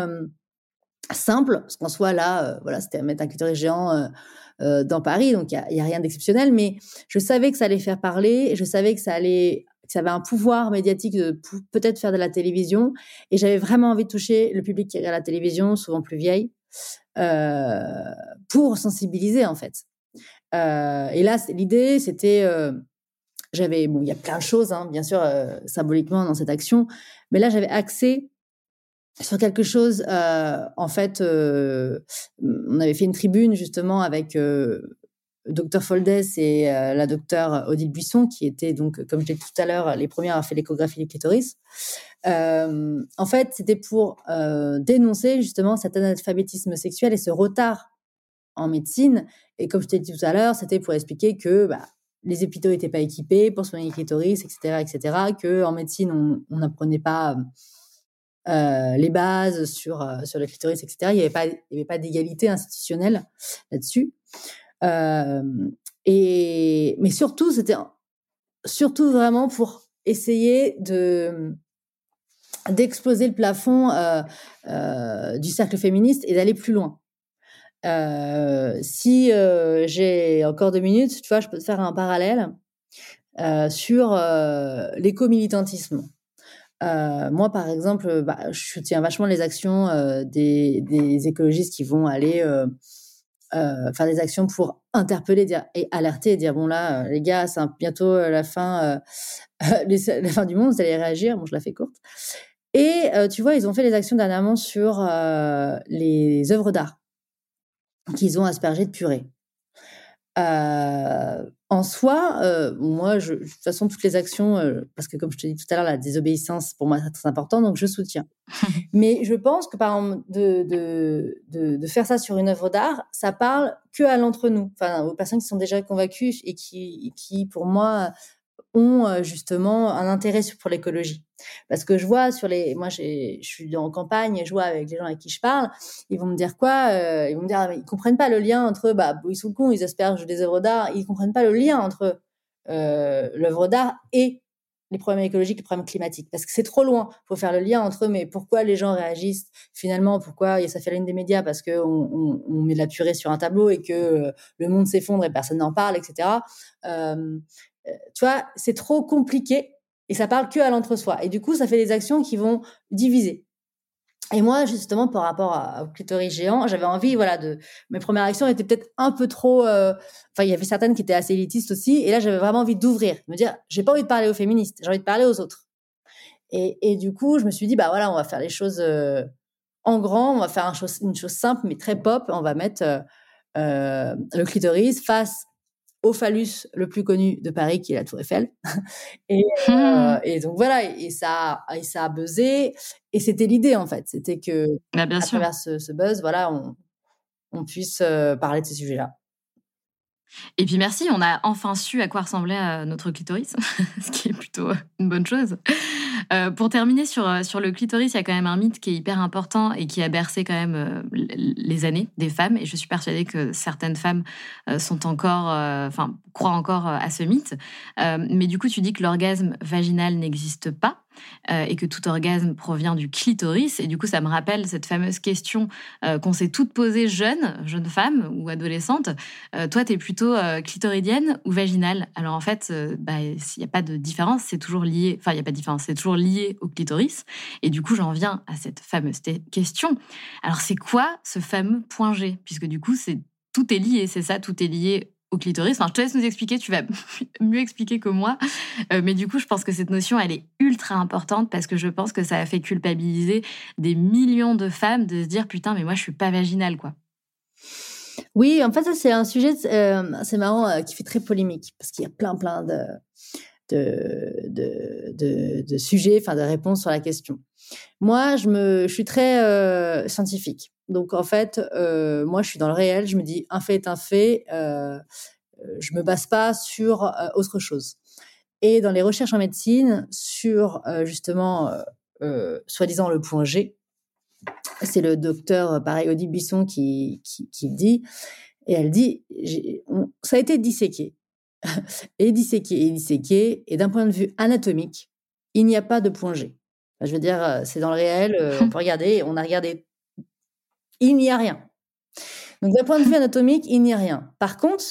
simple, parce qu'en soit là, voilà, c'était mettre un clitoris géant euh, dans Paris, donc il y a, rien d'exceptionnel, mais je savais que ça allait faire parler, je savais que ça allait que ça avait un pouvoir médiatique de peut-être faire de la télévision, et j'avais vraiment envie de toucher le public qui regarde la télévision, souvent plus vieille, euh, pour sensibiliser en fait. Euh, et là, l'idée, c'était, j'avais, bon, il y a plein de choses, hein, bien sûr, symboliquement dans cette action, mais là, j'avais accès sur quelque chose. Euh, en fait, euh, on avait fait une tribune justement avec euh, docteur Foldes et la docteure Odile Buisson, qui étaient donc, comme je l'ai dit tout à l'heure, les premières à faire l'échographie du clitoris. en fait, c'était pour dénoncer justement cet analphabétisme sexuel et ce retard en médecine. Et comme je t'ai dit tout à l'heure, c'était pour expliquer que bah, les hôpitaux n'étaient pas équipés pour soigner le clitoris, etc., etc., que en médecine on n'apprenait pas euh, les bases sur, euh, sur le clitoris, etc. Il n'y avait pas, avait pas d'égalité institutionnelle là-dessus. Euh, et, mais surtout, c'était surtout vraiment pour essayer de d'exploser le plafond du cercle féministe et d'aller plus loin. si j'ai encore deux minutes, tu vois, je peux te faire un parallèle sur l'éco-militantisme. Moi, par exemple, bah, je soutiens vachement les actions des, des, écologistes qui vont aller faire des actions pour interpeller dire, et alerter et dire bon là, les gars, c'est bientôt la fin, *laughs* la fin du monde, vous allez réagir. Bon, je la fais courte. Et tu vois, ils ont fait des actions dernièrement sur les œuvres d'art qu'ils ont aspergées de purée. Euh, en soi, euh, moi, je, de toute façon, toutes les actions, euh, parce que comme je te dis tout à l'heure, la désobéissance, pour moi, c'est très important, donc je soutiens. *laughs* Mais je pense que, par exemple, de, de, de, de faire ça sur une œuvre d'art, ça parle que à l'entre nous, enfin, aux personnes qui sont déjà convaincues et qui, qui pour moi, ont justement un intérêt pour l'écologie. Parce que je vois sur les, moi je suis en campagne et je vois avec les gens avec qui je parle, ils vont me dire quoi Ils vont me dire, ils comprennent pas le lien entre, bah ils sont cons, ils aspergent des œuvres d'art, ils comprennent pas le lien entre l'œuvre d'art et les problèmes écologiques, les problèmes climatiques, parce que c'est trop loin. Faut faire le lien entre mais pourquoi les gens réagissent finalement, pourquoi ça fait la ligne des médias parce que on, met de la purée sur un tableau et que le monde s'effondre et personne n'en parle, etc. tu vois, c'est trop compliqué et ça parle que à l'entre-soi. Et du coup, ça fait des actions qui vont diviser. Et moi, justement, par rapport au clitoris géant, j'avais envie, voilà, de mes premières actions étaient peut-être un peu trop. Euh, enfin, il y avait certaines qui étaient assez élitistes aussi, et là, j'avais vraiment envie d'ouvrir, me dire, j'ai pas envie de parler aux féministes, j'ai envie de parler aux autres. Et, du coup, je me suis dit, bah voilà, on va faire les choses euh, en grand, on va faire une chose simple mais très pop, on va mettre le clitoris face au phallus le plus connu de Paris, qui est la Tour Eiffel. *laughs* et, euh, hmm. et, donc voilà, et ça, et ça a buzzé. Et c'était l'idée en fait, c'était que bah, bien à travers ce, buzz, voilà, on, on puisse euh, parler de ces sujets-là. Et puis merci, on a enfin su à quoi ressemblait euh, notre clitoris, *laughs* ce qui est plutôt une bonne chose. Euh, pour terminer sur, euh, sur le clitoris, il y a quand même un mythe qui est hyper important et qui a bercé quand même les années des femmes. Et je suis persuadée que certaines femmes sont encore, enfin, croient encore à ce mythe. Mais du coup, tu dis que l'orgasme vaginal n'existe pas. Euh, et que tout orgasme provient du clitoris. Et du coup, ça me rappelle cette fameuse question euh, qu'on s'est toutes posée jeune, jeune femme ou adolescente. Euh, toi, tu es plutôt clitoridienne ou vaginale? Alors en fait, bah, il n'y a pas de différence, c'est toujours lié, enfin, il n'y a pas de différence, c'est toujours lié au clitoris. Et du coup, j'en viens à cette fameuse question. Alors, c'est quoi ce fameux point G? Puisque du coup, c'est tout est lié, c'est ça, tout est lié au clitoris. Enfin, je te laisse nous expliquer, tu vas *laughs* mieux expliquer que moi. Euh, mais du coup, je pense que cette notion, elle est ultra importante parce que je pense que ça a fait culpabiliser des millions de femmes de se dire putain, mais moi, je suis pas vaginale, quoi. Oui, en fait, c'est un sujet, euh, c'est marrant, euh, qui fait très polémique parce qu'il y a plein, plein de, de, de, de, sujets, enfin, de réponses sur la question. Moi, je, me, je suis très scientifique. Donc en fait, euh, moi je suis dans le réel, je me dis un fait est un fait, euh, je me base pas sur euh, autre chose. Et dans les recherches en médecine sur euh, justement soi-disant le point G, c'est le docteur pareil Odile Bisson qui, qui, qui dit et elle dit ça a été disséqué *laughs* et disséqué et disséqué et d'un point de vue anatomique, il n'y a pas de point G. Je veux dire, c'est dans le réel, on peut *laughs* regarder, on a regardé il n'y a rien. Donc d'un point de vue *laughs* anatomique, il n'y a rien. Par contre,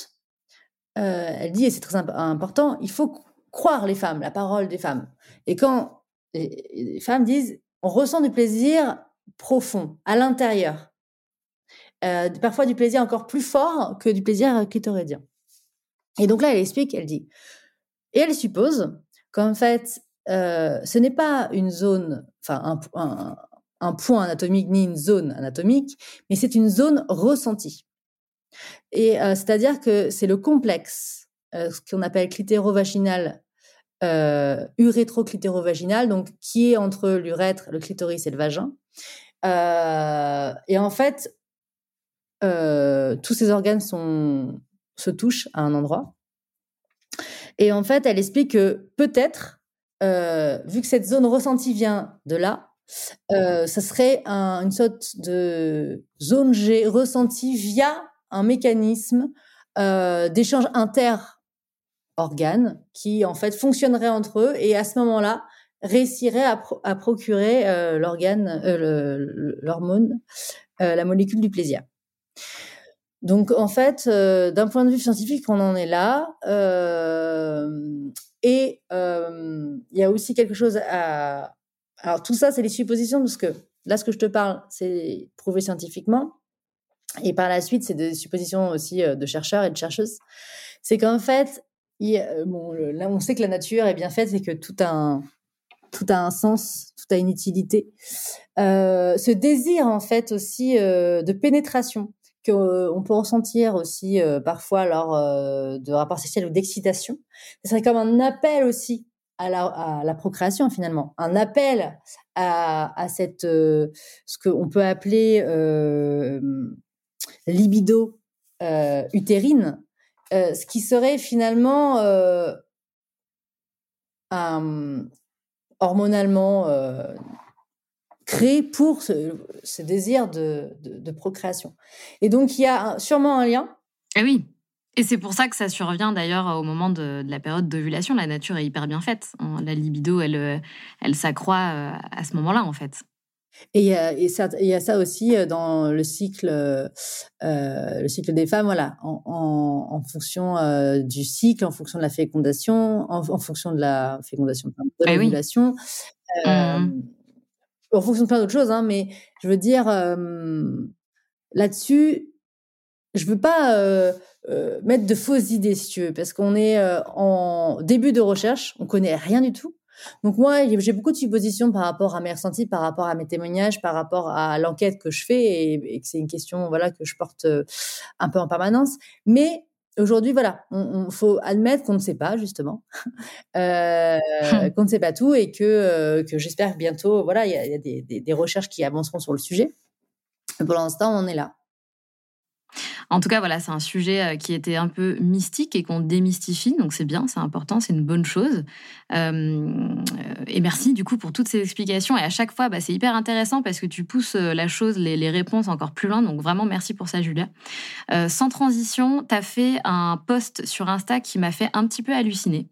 euh, elle dit, et c'est très important, il faut croire les femmes, la parole des femmes. Et quand les, femmes disent, on ressent du plaisir profond, à l'intérieur. Euh, parfois du plaisir encore plus fort que du plaisir clitoridien. Et donc là, elle explique, elle dit, et elle suppose qu'en fait, euh, ce n'est pas une zone, enfin un, point anatomique ni une zone anatomique, mais c'est une zone ressentie. Et euh, c'est-à-dire que c'est le complexe, euh, ce qu'on appelle clitérovaginal, euh, urétro-clitérovaginal, donc qui est entre l'urètre, le clitoris et le vagin. Et en fait, tous ces organes sont, se touchent à un endroit. Et en fait, elle explique que peut-être, vu que cette zone ressentie vient de là, euh, ça serait une sorte de zone G ressentie via un mécanisme euh, d'échange inter-organes qui en fait fonctionnerait entre eux et à ce moment-là réussirait à, procurer euh, l'organe, l'hormone, la molécule du plaisir. Donc en fait, d'un point de vue scientifique, on en est là. et il y a aussi quelque chose à... Alors tout ça, c'est les suppositions, parce que là, ce que je te parle, c'est prouvé scientifiquement. Et par la suite, c'est des suppositions aussi de chercheurs et de chercheuses. C'est qu'en fait, bon, là, on sait que la nature est bien faite et que tout a un, tout a un sens, tout a une utilité. Euh, ce désir, en fait, aussi euh, de pénétration qu'on euh, peut ressentir aussi parfois lors de rapports sexuels ou d'excitation, ce serait comme un appel aussi à la, procréation finalement, un appel à, cette ce qu'on peut appeler libido utérine, ce qui serait finalement hormonalement euh, créé pour ce, désir de, de, procréation. Et donc, il y a sûrement un lien. Et eh oui. Et c'est pour ça que ça survient d'ailleurs au moment de, la période d'ovulation. La nature est hyper bien faite. Hein. La libido, elle, euh, elle s'accroît euh, à ce moment-là, en fait. Et il y a ça aussi euh, dans le cycle, euh, le cycle des femmes, voilà, en, en, en fonction euh, du cycle, en fonction de la fécondation, en, en fonction de la fécondation, de eh l'ovulation, euh, mmh. En fonction de plein d'autres choses. Hein, mais je veux dire, là-dessus, je veux pas mettre de fausses idées, si tu veux, parce qu'on est en début de recherche, on connaît rien du tout. Donc moi, j'ai beaucoup de suppositions par rapport à mes ressentis, par rapport à mes témoignages, par rapport à l'enquête que je fais et, que c'est une question voilà que je porte un peu en permanence. Mais aujourd'hui, voilà, on, faut admettre qu'on ne sait pas justement, *laughs* euh, qu'on ne sait pas tout et que euh, que j'espère bientôt, voilà, il y a, des, des, recherches qui avanceront sur le sujet. pour l'instant, on est là. En tout cas, voilà, c'est un sujet euh, qui était un peu mystique et qu'on démystifie, donc c'est bien, c'est important, c'est une bonne chose. Euh, et merci du coup pour toutes ces explications. Et à chaque fois, bah, c'est hyper intéressant parce que tu pousses euh, la chose, les, réponses encore plus loin. Donc vraiment, merci pour ça, Julia. sans transition, tu as fait un post sur Insta qui m'a fait un petit peu halluciner.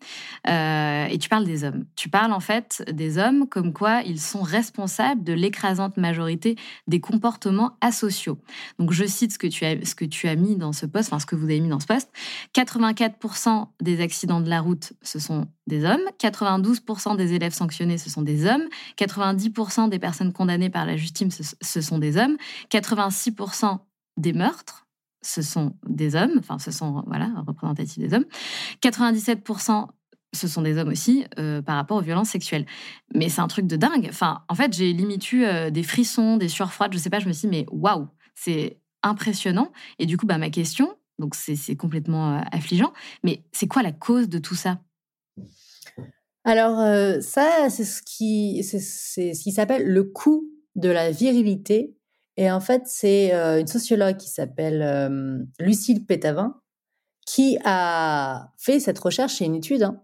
et tu parles des hommes. Tu parles en fait des hommes comme quoi ils sont responsables de l'écrasante majorité des comportements asociaux. Donc je cite ce que tu as, ce que tu as mis dans ce poste, enfin ce que vous avez mis dans ce poste, 84% des accidents de la route, ce sont des hommes, 92% des élèves sanctionnés, ce sont des hommes, 90% des personnes condamnées par la justice, ce sont des hommes, 86% des meurtres, ce sont des hommes, enfin ce sont voilà représentatifs des hommes, 97% ce sont des hommes aussi euh, par rapport aux violences sexuelles. Mais c'est un truc de dingue. Enfin, en fait, j'ai limite eu euh, des frissons, des sueurs froides. Je sais pas. Je me suis dit, mais waouh, c'est impressionnant. Et du coup, bah, ma question, donc c'est complètement euh, affligeant, mais c'est quoi la cause de tout ça? Alors, euh, ça, c'est ce qui, qui s'appelle le coût de la virilité. Et en fait, c'est euh, une sociologue qui s'appelle Lucille Pétavin qui a fait cette recherche et une étude. Hein.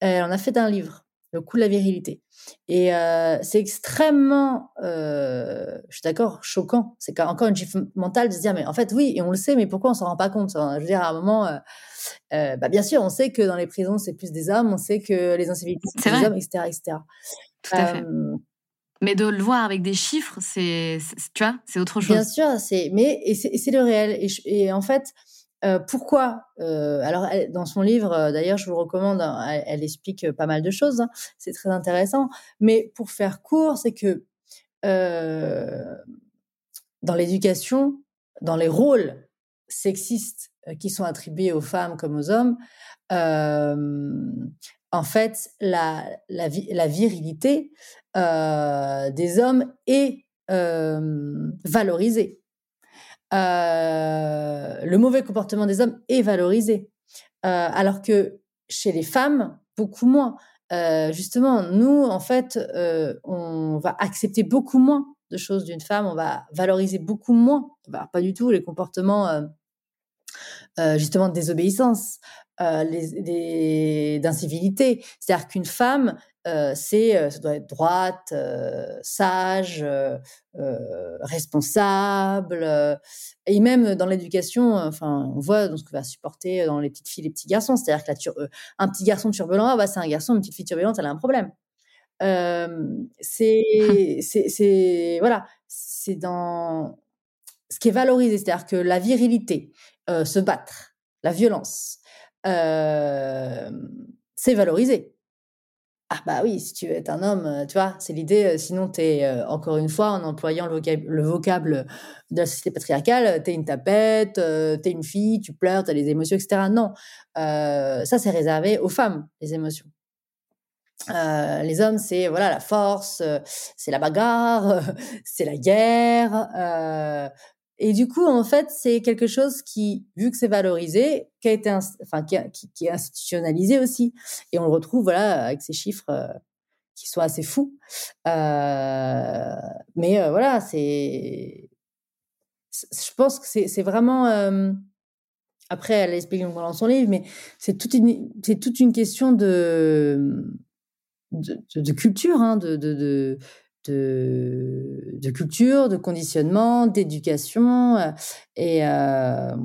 Elle en a fait un livre, Le coût de la virilité. Et euh, c'est extrêmement, euh, je suis d'accord, choquant. C'est encore une chiffre mentale de se dire, mais en fait, oui, et on le sait, mais pourquoi on s'en rend pas compte? Je veux dire, à un moment, euh, bah, bien sûr, on sait que dans les prisons, c'est plus des hommes, on sait que les incivilités, c'est des hommes, etc., etc. Tout à fait. Mais de le voir avec des chiffres, c'est, tu vois, c'est autre chose. Bien sûr, c'est, mais et c'est le réel. Et, et en fait, euh, pourquoi euh, Alors, dans son livre, euh, d'ailleurs, je vous le recommande, hein, elle, explique pas mal de choses. Hein, c'est très intéressant. Mais pour faire court, c'est que dans l'éducation, dans les rôles sexistes qui sont attribués aux femmes comme aux hommes, en fait, la, virilité des hommes est valorisée. Euh, le mauvais comportement des hommes est valorisé. Euh, alors que chez les femmes, beaucoup moins. Euh, justement, nous, en fait, on va accepter beaucoup moins de choses d'une femme, on va valoriser beaucoup moins, bah, pas du tout les comportements justement de désobéissance, d'incivilité. C'est-à-dire qu'une femme, euh, c'est euh, ça doit être droite, euh, sage, responsable, et même dans l'éducation, enfin, on voit dans ce que va supporter dans les petites filles, les petits garçons. C'est-à-dire que un petit garçon turbulent, ah, bah, c'est un garçon, une petite fille turbulente, elle a un problème. *laughs* c'est, c'est, voilà, c'est dans ce qui est valorisé, c'est-à-dire que la virilité, se battre, la violence, c'est valorisé. Ah bah oui, si tu es un homme, tu vois, c'est l'idée. Sinon, tu es, encore une fois, en employant le, vocable de la société patriarcale, tu es une tapette, tu es une fille, tu pleures, tu as des émotions, etc. Non, ça c'est réservé aux femmes, les émotions. les hommes, c'est voilà la force, c'est la bagarre, *laughs* c'est la guerre. Et du coup, en fait, c'est quelque chose qui, vu que c'est valorisé, qui a été, enfin, qui, est institutionnalisé aussi. Et on le retrouve, voilà, avec ces chiffres euh, qui sont assez fous. Euh, mais euh, voilà, c'est, je pense que c'est vraiment. après, elle explique dans son livre, mais c'est toute une, c'est toute une question de, de, culture, hein, de, de de, culture, de conditionnement, d'éducation. Euh, et euh,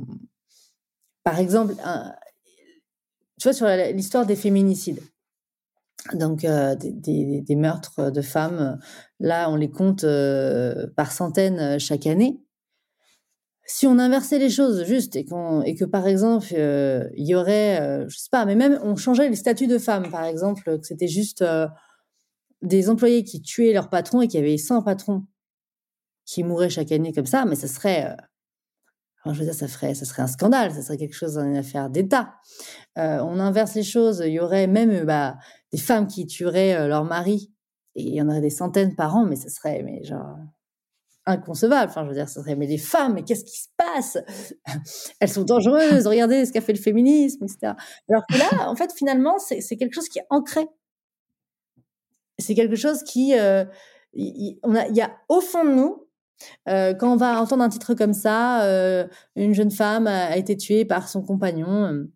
par exemple, tu vois, sur l'histoire des féminicides, donc euh, des, meurtres de femmes, là, on les compte par centaines chaque année. Si on inversait les choses juste et, et que par exemple il y aurait, je sais pas, mais même on changeait les statuts de femmes, par exemple, que c'était juste des employés qui tuaient leur patron et qui avaient 100 patrons qui mouraient chaque année comme ça, mais ça serait, euh, je veux dire, ça ferait, ça serait un scandale, ça serait quelque chose, une affaire d'État. Euh, on inverse les choses, il y aurait même bah, des femmes qui tueraient euh, leur mari, et il y en aurait des centaines par an, mais ça serait, mais genre, inconcevable. Enfin, je veux dire, ça serait, mais les femmes, mais qu'est-ce qui se passe? *laughs* Elles sont dangereuses, regardez ce qu'a fait le féminisme, etc. Alors que là, en fait, finalement, c'est quelque chose qui est ancré c'est quelque chose qui, euh, il y a au fond de nous, euh, quand on va entendre un titre comme ça, euh, une jeune femme a, été tuée par son compagnon.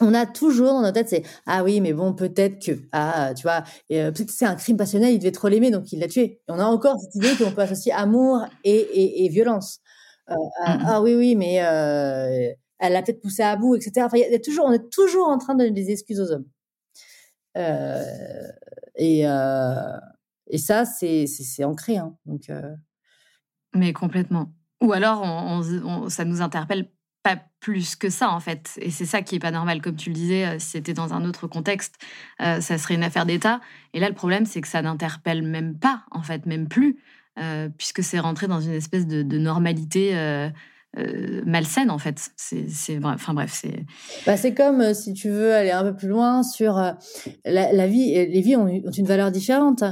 on a toujours dans notre tête, c'est ah oui, mais bon, peut-être que ah, tu vois, peut-être que c'est un crime passionnel, il devait trop l'aimer, donc il l'a tué. Et on a encore cette idée qu'on peut associer amour et, violence. Ah, mmh ah, oui, oui, mais elle l'a peut-être poussé à bout, etc. Enfin, y a toujours, on est toujours en train de donner des excuses aux hommes. Et, euh, et ça, c'est ancré. Hein, donc, euh. Mais complètement. Ou alors, on, ça nous interpelle pas plus que ça, en fait. Et c'est ça qui est pas normal. Comme tu le disais, euh, si c'était dans un autre contexte, ça serait une affaire d'État. Et là, le problème, c'est que ça n'interpelle même pas, en fait, même plus, puisque c'est rentré dans une espèce de normalité euh, malsaine en fait. C'est, enfin bref, c'est. Bah, c'est comme euh, si tu veux aller un peu plus loin sur euh, la, vie. Les vies ont, une valeur différente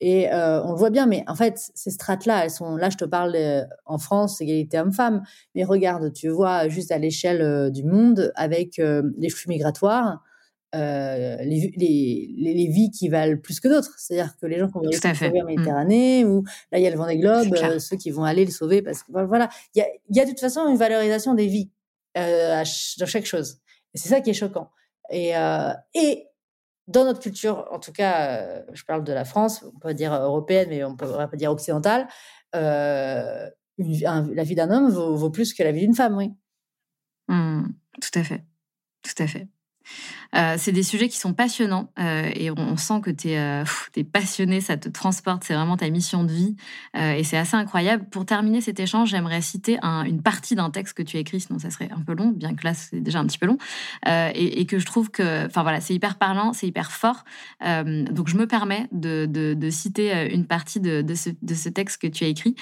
et on le voit bien. Mais en fait, ces strates-là, elles sont. Là, je te parle en France, égalité homme-femme. Mais regarde, tu vois juste à l'échelle du monde avec les flux migratoires. Euh, les, les, les, vies qui valent plus que d'autres. C'est-à-dire que les gens qui vont aller sauver en mmh. Méditerranée, ou là, il y a le Vendée Globe, euh, ceux qui vont aller le sauver, parce que voilà, il y a, y a, de toute façon une valorisation des vies euh, dans chaque chose. Et c'est ça qui est choquant. Et, euh, et dans notre culture, en tout cas, je parle de la France, on peut dire européenne, mais on peut pas dire occidentale, une, la vie d'un homme vaut, vaut, plus que la vie d'une femme, oui. Mmh. tout à fait. Tout à fait. Euh, c'est des sujets qui sont passionnants euh, et on, sent que tu es, euh, passionné, ça te transporte, c'est vraiment ta mission de vie et c'est assez incroyable. Pour terminer cet échange, j'aimerais citer une partie d'un texte que tu as écrit, sinon ça serait un peu long, bien que là c'est déjà un petit peu long, et, que je trouve que, voilà, c'est hyper parlant, c'est hyper fort. donc je me permets de, citer une partie de, ce, texte que tu as écrit.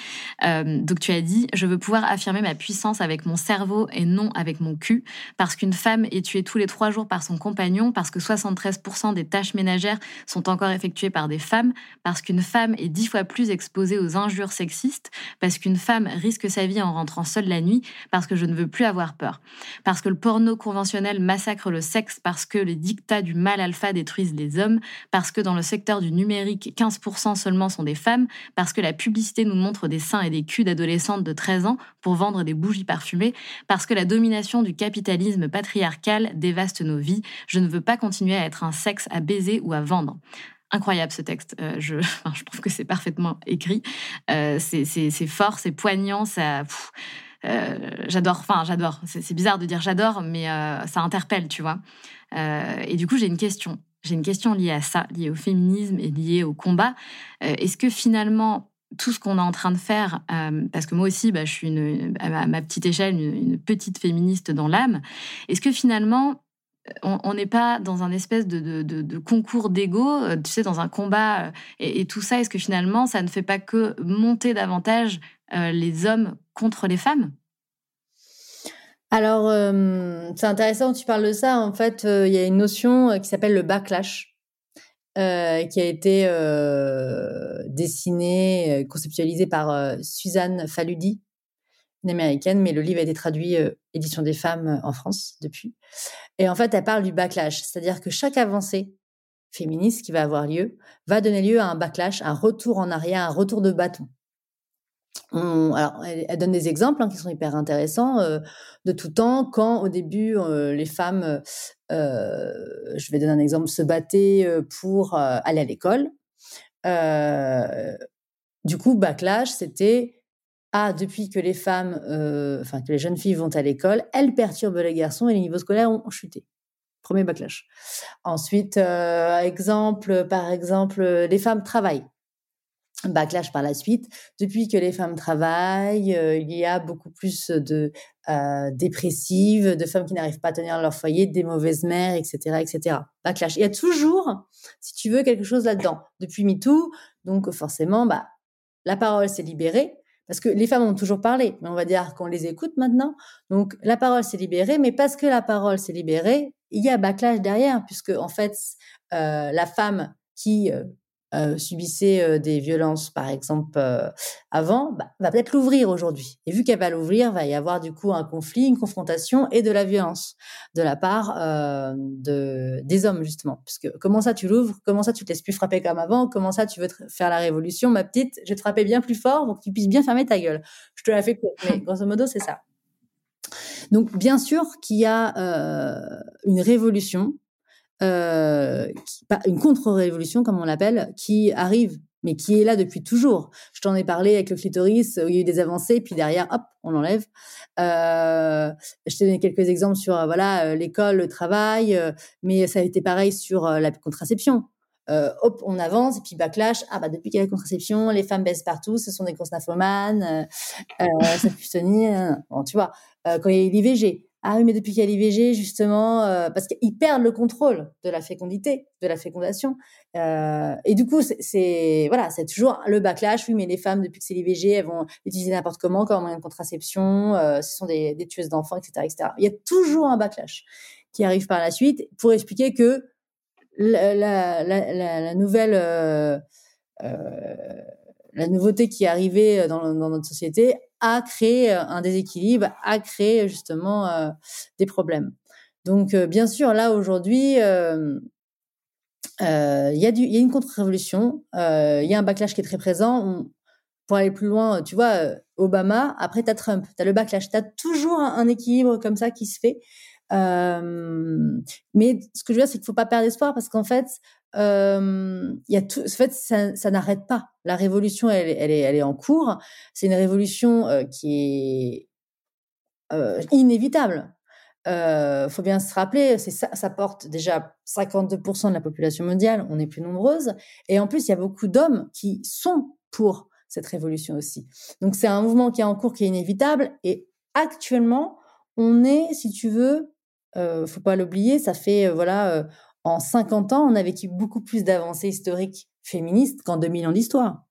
donc tu as dit, je veux pouvoir affirmer ma puissance avec mon cerveau et non avec mon cul, parce qu'une femme est tuée tous les trois jours par son compagnon, parce que 73% des tâches ménagères sont encore effectuées par des femmes, parce qu'une femme est dix fois plus exposée aux injures sexistes, parce qu'une femme risque sa vie en rentrant seule la nuit, parce que je ne veux plus avoir peur, parce que le porno conventionnel massacre le sexe, parce que les dictats du mal alpha détruisent les hommes, parce que dans le secteur du numérique, 15% seulement sont des femmes, parce que la publicité nous montre des seins et des culs d'adolescentes de 13 ans pour vendre des bougies parfumées, parce que la domination du capitalisme patriarcal dévaste nos vies, je ne veux pas continuer à être un sexe à baiser ou à vendre. Incroyable ce texte. Euh, je, *laughs* je, trouve que c'est parfaitement écrit. Euh, c'est fort, c'est poignant, ça. Euh, j'adore, enfin j'adore. C'est bizarre de dire j'adore, mais ça interpelle, tu vois. et du coup, j'ai une question. J'ai une question liée à ça, liée au féminisme et liée au combat. Est-ce que finalement, tout ce qu'on est en train de faire, parce que moi aussi, bah, je suis une, à ma petite échelle une petite féministe dans l'âme, est-ce que finalement, on n'est pas dans un espèce de, concours d'ego, euh, tu sais, dans un combat euh, et, tout ça. Est-ce que finalement, ça ne fait pas que monter davantage euh, les hommes contre les femmes? Alors, c'est intéressant, tu parles de ça. En fait, il y a une notion qui s'appelle le backlash. qui a été dessinée, conceptualisée par Suzanne Faludi, américaine, mais le livre a été traduit euh, édition des femmes euh, en France depuis. Et en fait, elle parle du backlash, c'est-à-dire que chaque avancée féministe qui va avoir lieu va donner lieu à un backlash, un retour en arrière, un retour de bâton. alors, elle, donne des exemples hein, qui sont hyper intéressants euh, de tout temps. Quand au début les femmes, je vais donner un exemple, se battaient pour aller à l'école. du coup, backlash, c'était ah, depuis que les femmes, euh, enfin que les jeunes filles vont à l'école, elles perturbent les garçons et les niveaux scolaires ont, chuté. Premier backlash. Ensuite, euh, exemple, par exemple, les femmes travaillent. Backlash par la suite. Depuis que les femmes travaillent, euh, il y a beaucoup plus de dépressives, de femmes qui n'arrivent pas à tenir leur foyer, des mauvaises mères, etc., etc. Backlash. Il y a toujours, si tu veux, quelque chose là-dedans. Depuis MeToo, donc forcément, bah, la parole s'est libérée parce que les femmes ont toujours parlé, mais on va dire qu'on les écoute maintenant. Donc la parole s'est libérée, mais parce que la parole s'est libérée, il y a backlash derrière, puisque en fait euh, la femme qui euh, euh, subissait euh, des violences, par exemple, euh, avant, bah, va peut-être l'ouvrir aujourd'hui. Et vu qu'elle va l'ouvrir, va y avoir du coup un conflit, une confrontation et de la violence de la part de, des hommes, justement. Parce que comment ça tu l'ouvres? Comment ça tu te laisses plus frapper comme avant? Comment ça tu veux faire la révolution? Ma petite, je vais te frapper bien plus fort pour que tu puisses bien fermer ta gueule. Je te la fais courte, mais *laughs* grosso modo, c'est ça. Donc, bien sûr qu'il y a une révolution euh, une contre-révolution, comme on l'appelle, qui arrive, mais qui est là depuis toujours. Je t'en ai parlé avec le clitoris, où il y a eu des avancées, puis derrière, hop, on l'enlève. Euh, je t'ai donné quelques exemples sur euh, voilà euh, l'école, le travail, mais ça a été pareil sur la contraception. hop, on avance, et puis backlash, ah bah depuis qu'il y a la contraception, les femmes baissent partout, ce sont des grosses nymphomanes, ça puisse tenir. Bon, tu vois, quand il y a eu l'IVG, ah oui, mais depuis qu'il y a l'IVG, justement, euh, parce qu'ils perdent le contrôle de la fécondité, de la fécondation. Euh, et du coup, c'est voilà, c'est toujours le backlash. Oui, mais les femmes, depuis que c'est l'IVG, elles vont utiliser n'importe comment comme moyen de contraception. Euh, ce sont des, des tueuses d'enfants, etc., etc. Il y a toujours un backlash qui arrive par la suite pour expliquer que la, la, la, la nouvelle euh, euh, la nouveauté qui est arrivée dans, dans notre société a créé euh, un déséquilibre, a créé justement euh, des problèmes. Donc, euh, bien sûr, là, aujourd'hui, il y a une contre-révolution, il y a un backlash qui est très présent. pour aller plus loin, tu vois, Obama, après, tu as Trump, tu as le backlash, tu as toujours un, équilibre comme ça qui se fait. Mais ce que je veux dire, c'est qu'il faut pas perdre espoir parce qu'en fait, euh, y a tout, en fait, ça, n'arrête pas. La révolution, elle, est, elle est en cours. C'est une révolution euh, qui est euh, inévitable. Euh, faut bien se rappeler, ça, ça porte déjà 52% de la population mondiale. On est plus nombreuses, et en plus, il y a beaucoup d'hommes qui sont pour cette révolution aussi. Donc, c'est un mouvement qui est en cours, qui est inévitable. Et actuellement, on est, si tu veux, euh, faut pas l'oublier, ça fait euh, voilà en 50 ans, on a vécu beaucoup plus d'avancées historiques féministes qu'en 2000 ans d'histoire.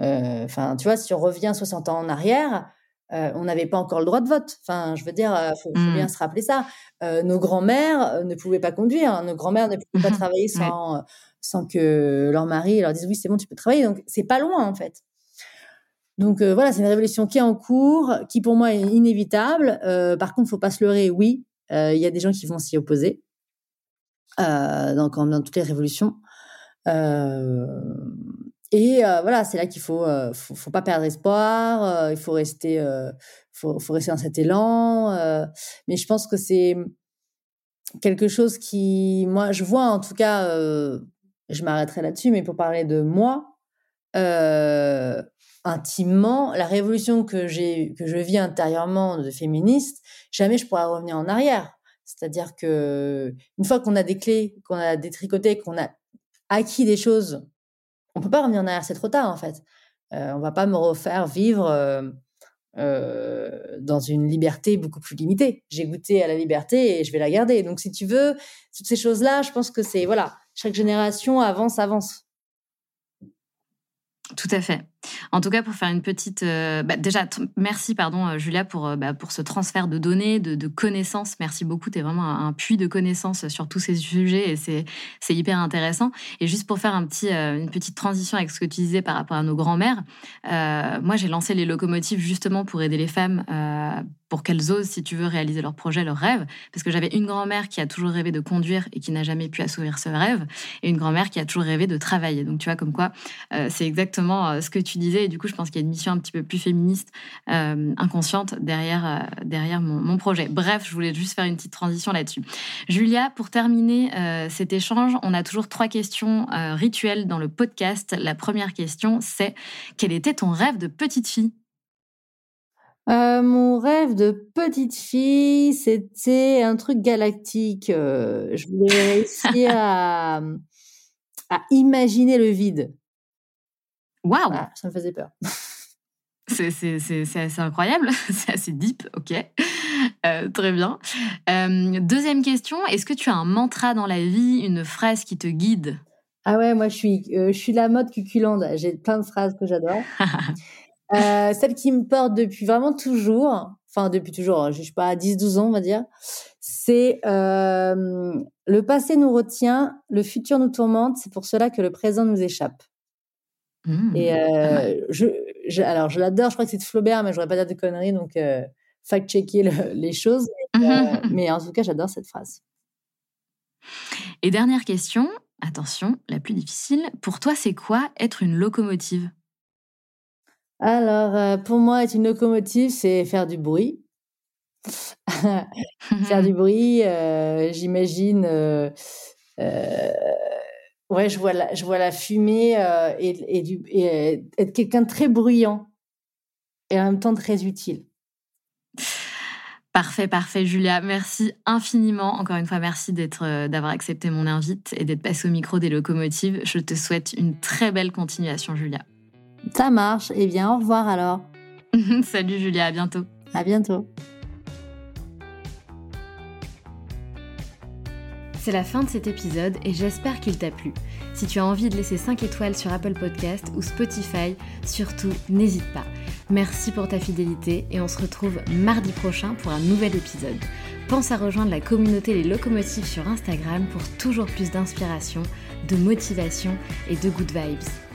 Euh, enfin, tu vois, si on revient 60 ans en arrière, euh, on n'avait pas encore le droit de vote. Enfin, je veux dire, il euh, faut, mmh. bien se rappeler ça. nos grands-mères ne pouvaient pas conduire. Hein. Nos grands-mères ne pouvaient pas mmh. *laughs* travailler sans, sans que leur mari leur dise oui, c'est bon, tu peux travailler. Donc, c'est pas loin en fait. Donc voilà, c'est une révolution qui est en cours, qui pour moi est inévitable. par contre, faut pas se leurrer. Oui, il y a des gens qui vont s'y opposer euh, dans, dans toutes les révolutions. Euh, et euh, voilà, c'est là qu'il faut, euh, faut, pas perdre espoir. Euh, il faut rester, faut, rester dans cet élan. mais je pense que c'est quelque chose qui, moi, je vois en tout cas, je m'arrêterai là-dessus, mais pour parler de moi, intimement, la révolution que j'ai, que je vis intérieurement de féministe, jamais je pourrais revenir en arrière. C'est-à-dire que une fois qu'on a des clés, qu'on a détricoté, qu'on a acquis des choses, on peut pas revenir en arrière, c'est trop tard en fait. Euh, on va pas me refaire vivre euh, dans une liberté beaucoup plus limitée. J'ai goûté à la liberté et je vais la garder. Donc, si tu veux, toutes ces choses-là, je pense que c'est voilà, chaque génération avance, avance. Tout à fait. En tout cas, pour faire une petite, euh, bah, déjà, merci pardon euh, Julia pour euh, bah, pour ce transfert de données, de, connaissances. Merci beaucoup. Tu es vraiment un, puits de connaissances sur tous ces sujets et c'est hyper intéressant. Et juste pour faire une petite transition avec ce que tu disais par rapport à nos grands-mères, moi j'ai lancé les locomotives justement pour aider les femmes pour qu'elles osent, si tu veux, réaliser leurs projets, leurs rêves. Parce que j'avais une grand-mère qui a toujours rêvé de conduire et qui n'a jamais pu assouvir ce rêve, et une grand-mère qui a toujours rêvé de travailler. Donc, tu vois, comme quoi, c'est exactement ce que tu disais. Et du coup, je pense qu'il y a une mission un petit peu plus féministe, euh, inconsciente derrière, euh, derrière mon, projet. Bref, je voulais juste faire une petite transition là-dessus. Julia, pour terminer euh, cet échange, on a toujours trois questions rituelles dans le podcast. La première question, c'est quel était ton rêve de petite fille? Mon rêve de petite fille, c'était un truc galactique. je voulais *laughs* réussir à, à imaginer le vide. Waouh Ça me faisait peur. *laughs* C'est assez incroyable, *laughs* c'est assez deep, ok. Euh, très bien. Euh, deuxième question, est-ce que tu as un mantra dans la vie, une phrase qui te guide? Ah ouais, moi je suis, euh, je suis la mode cuculande, j'ai plein de phrases que j'adore. *laughs* celle qui me porte depuis vraiment toujours, enfin depuis toujours, hein, je ne suis pas à 10-12 ans on va dire, c'est le passé nous retient, le futur nous tourmente, c'est pour cela que le présent nous échappe. Mmh. Et euh, je, alors, je l'adore, je crois que c'est de Flaubert, mais je voudrais pas dire de conneries, donc euh, fact-checker *laughs* les choses. Euh, mmh. mais en tout cas, j'adore cette phrase. Et dernière question, attention, la plus difficile. Pour toi, c'est quoi être une locomotive? Alors, pour moi, être une locomotive, c'est faire du bruit. *laughs* faire du bruit, j'imagine Ouais, je vois la, je vois la fumée euh, et, et, du, et être quelqu'un de très bruyant et en même temps très utile. Parfait, parfait, Julia. Merci infiniment. Encore une fois, merci d'être, euh, d'avoir accepté mon invite et d'être passé au micro des locomotives. Je te souhaite une très belle continuation, Julia. Ça marche. Eh bien, au revoir alors. *laughs* Salut, Julia. À bientôt. À bientôt. C'est la fin de cet épisode et j'espère qu'il t'a plu. Si tu as envie de laisser 5 étoiles sur Apple Podcast ou Spotify, surtout n'hésite pas. Merci pour ta fidélité et on se retrouve mardi prochain pour un nouvel épisode. Pense à rejoindre la communauté Les Locomotives sur Instagram pour toujours plus d'inspiration, de motivation et de good vibes.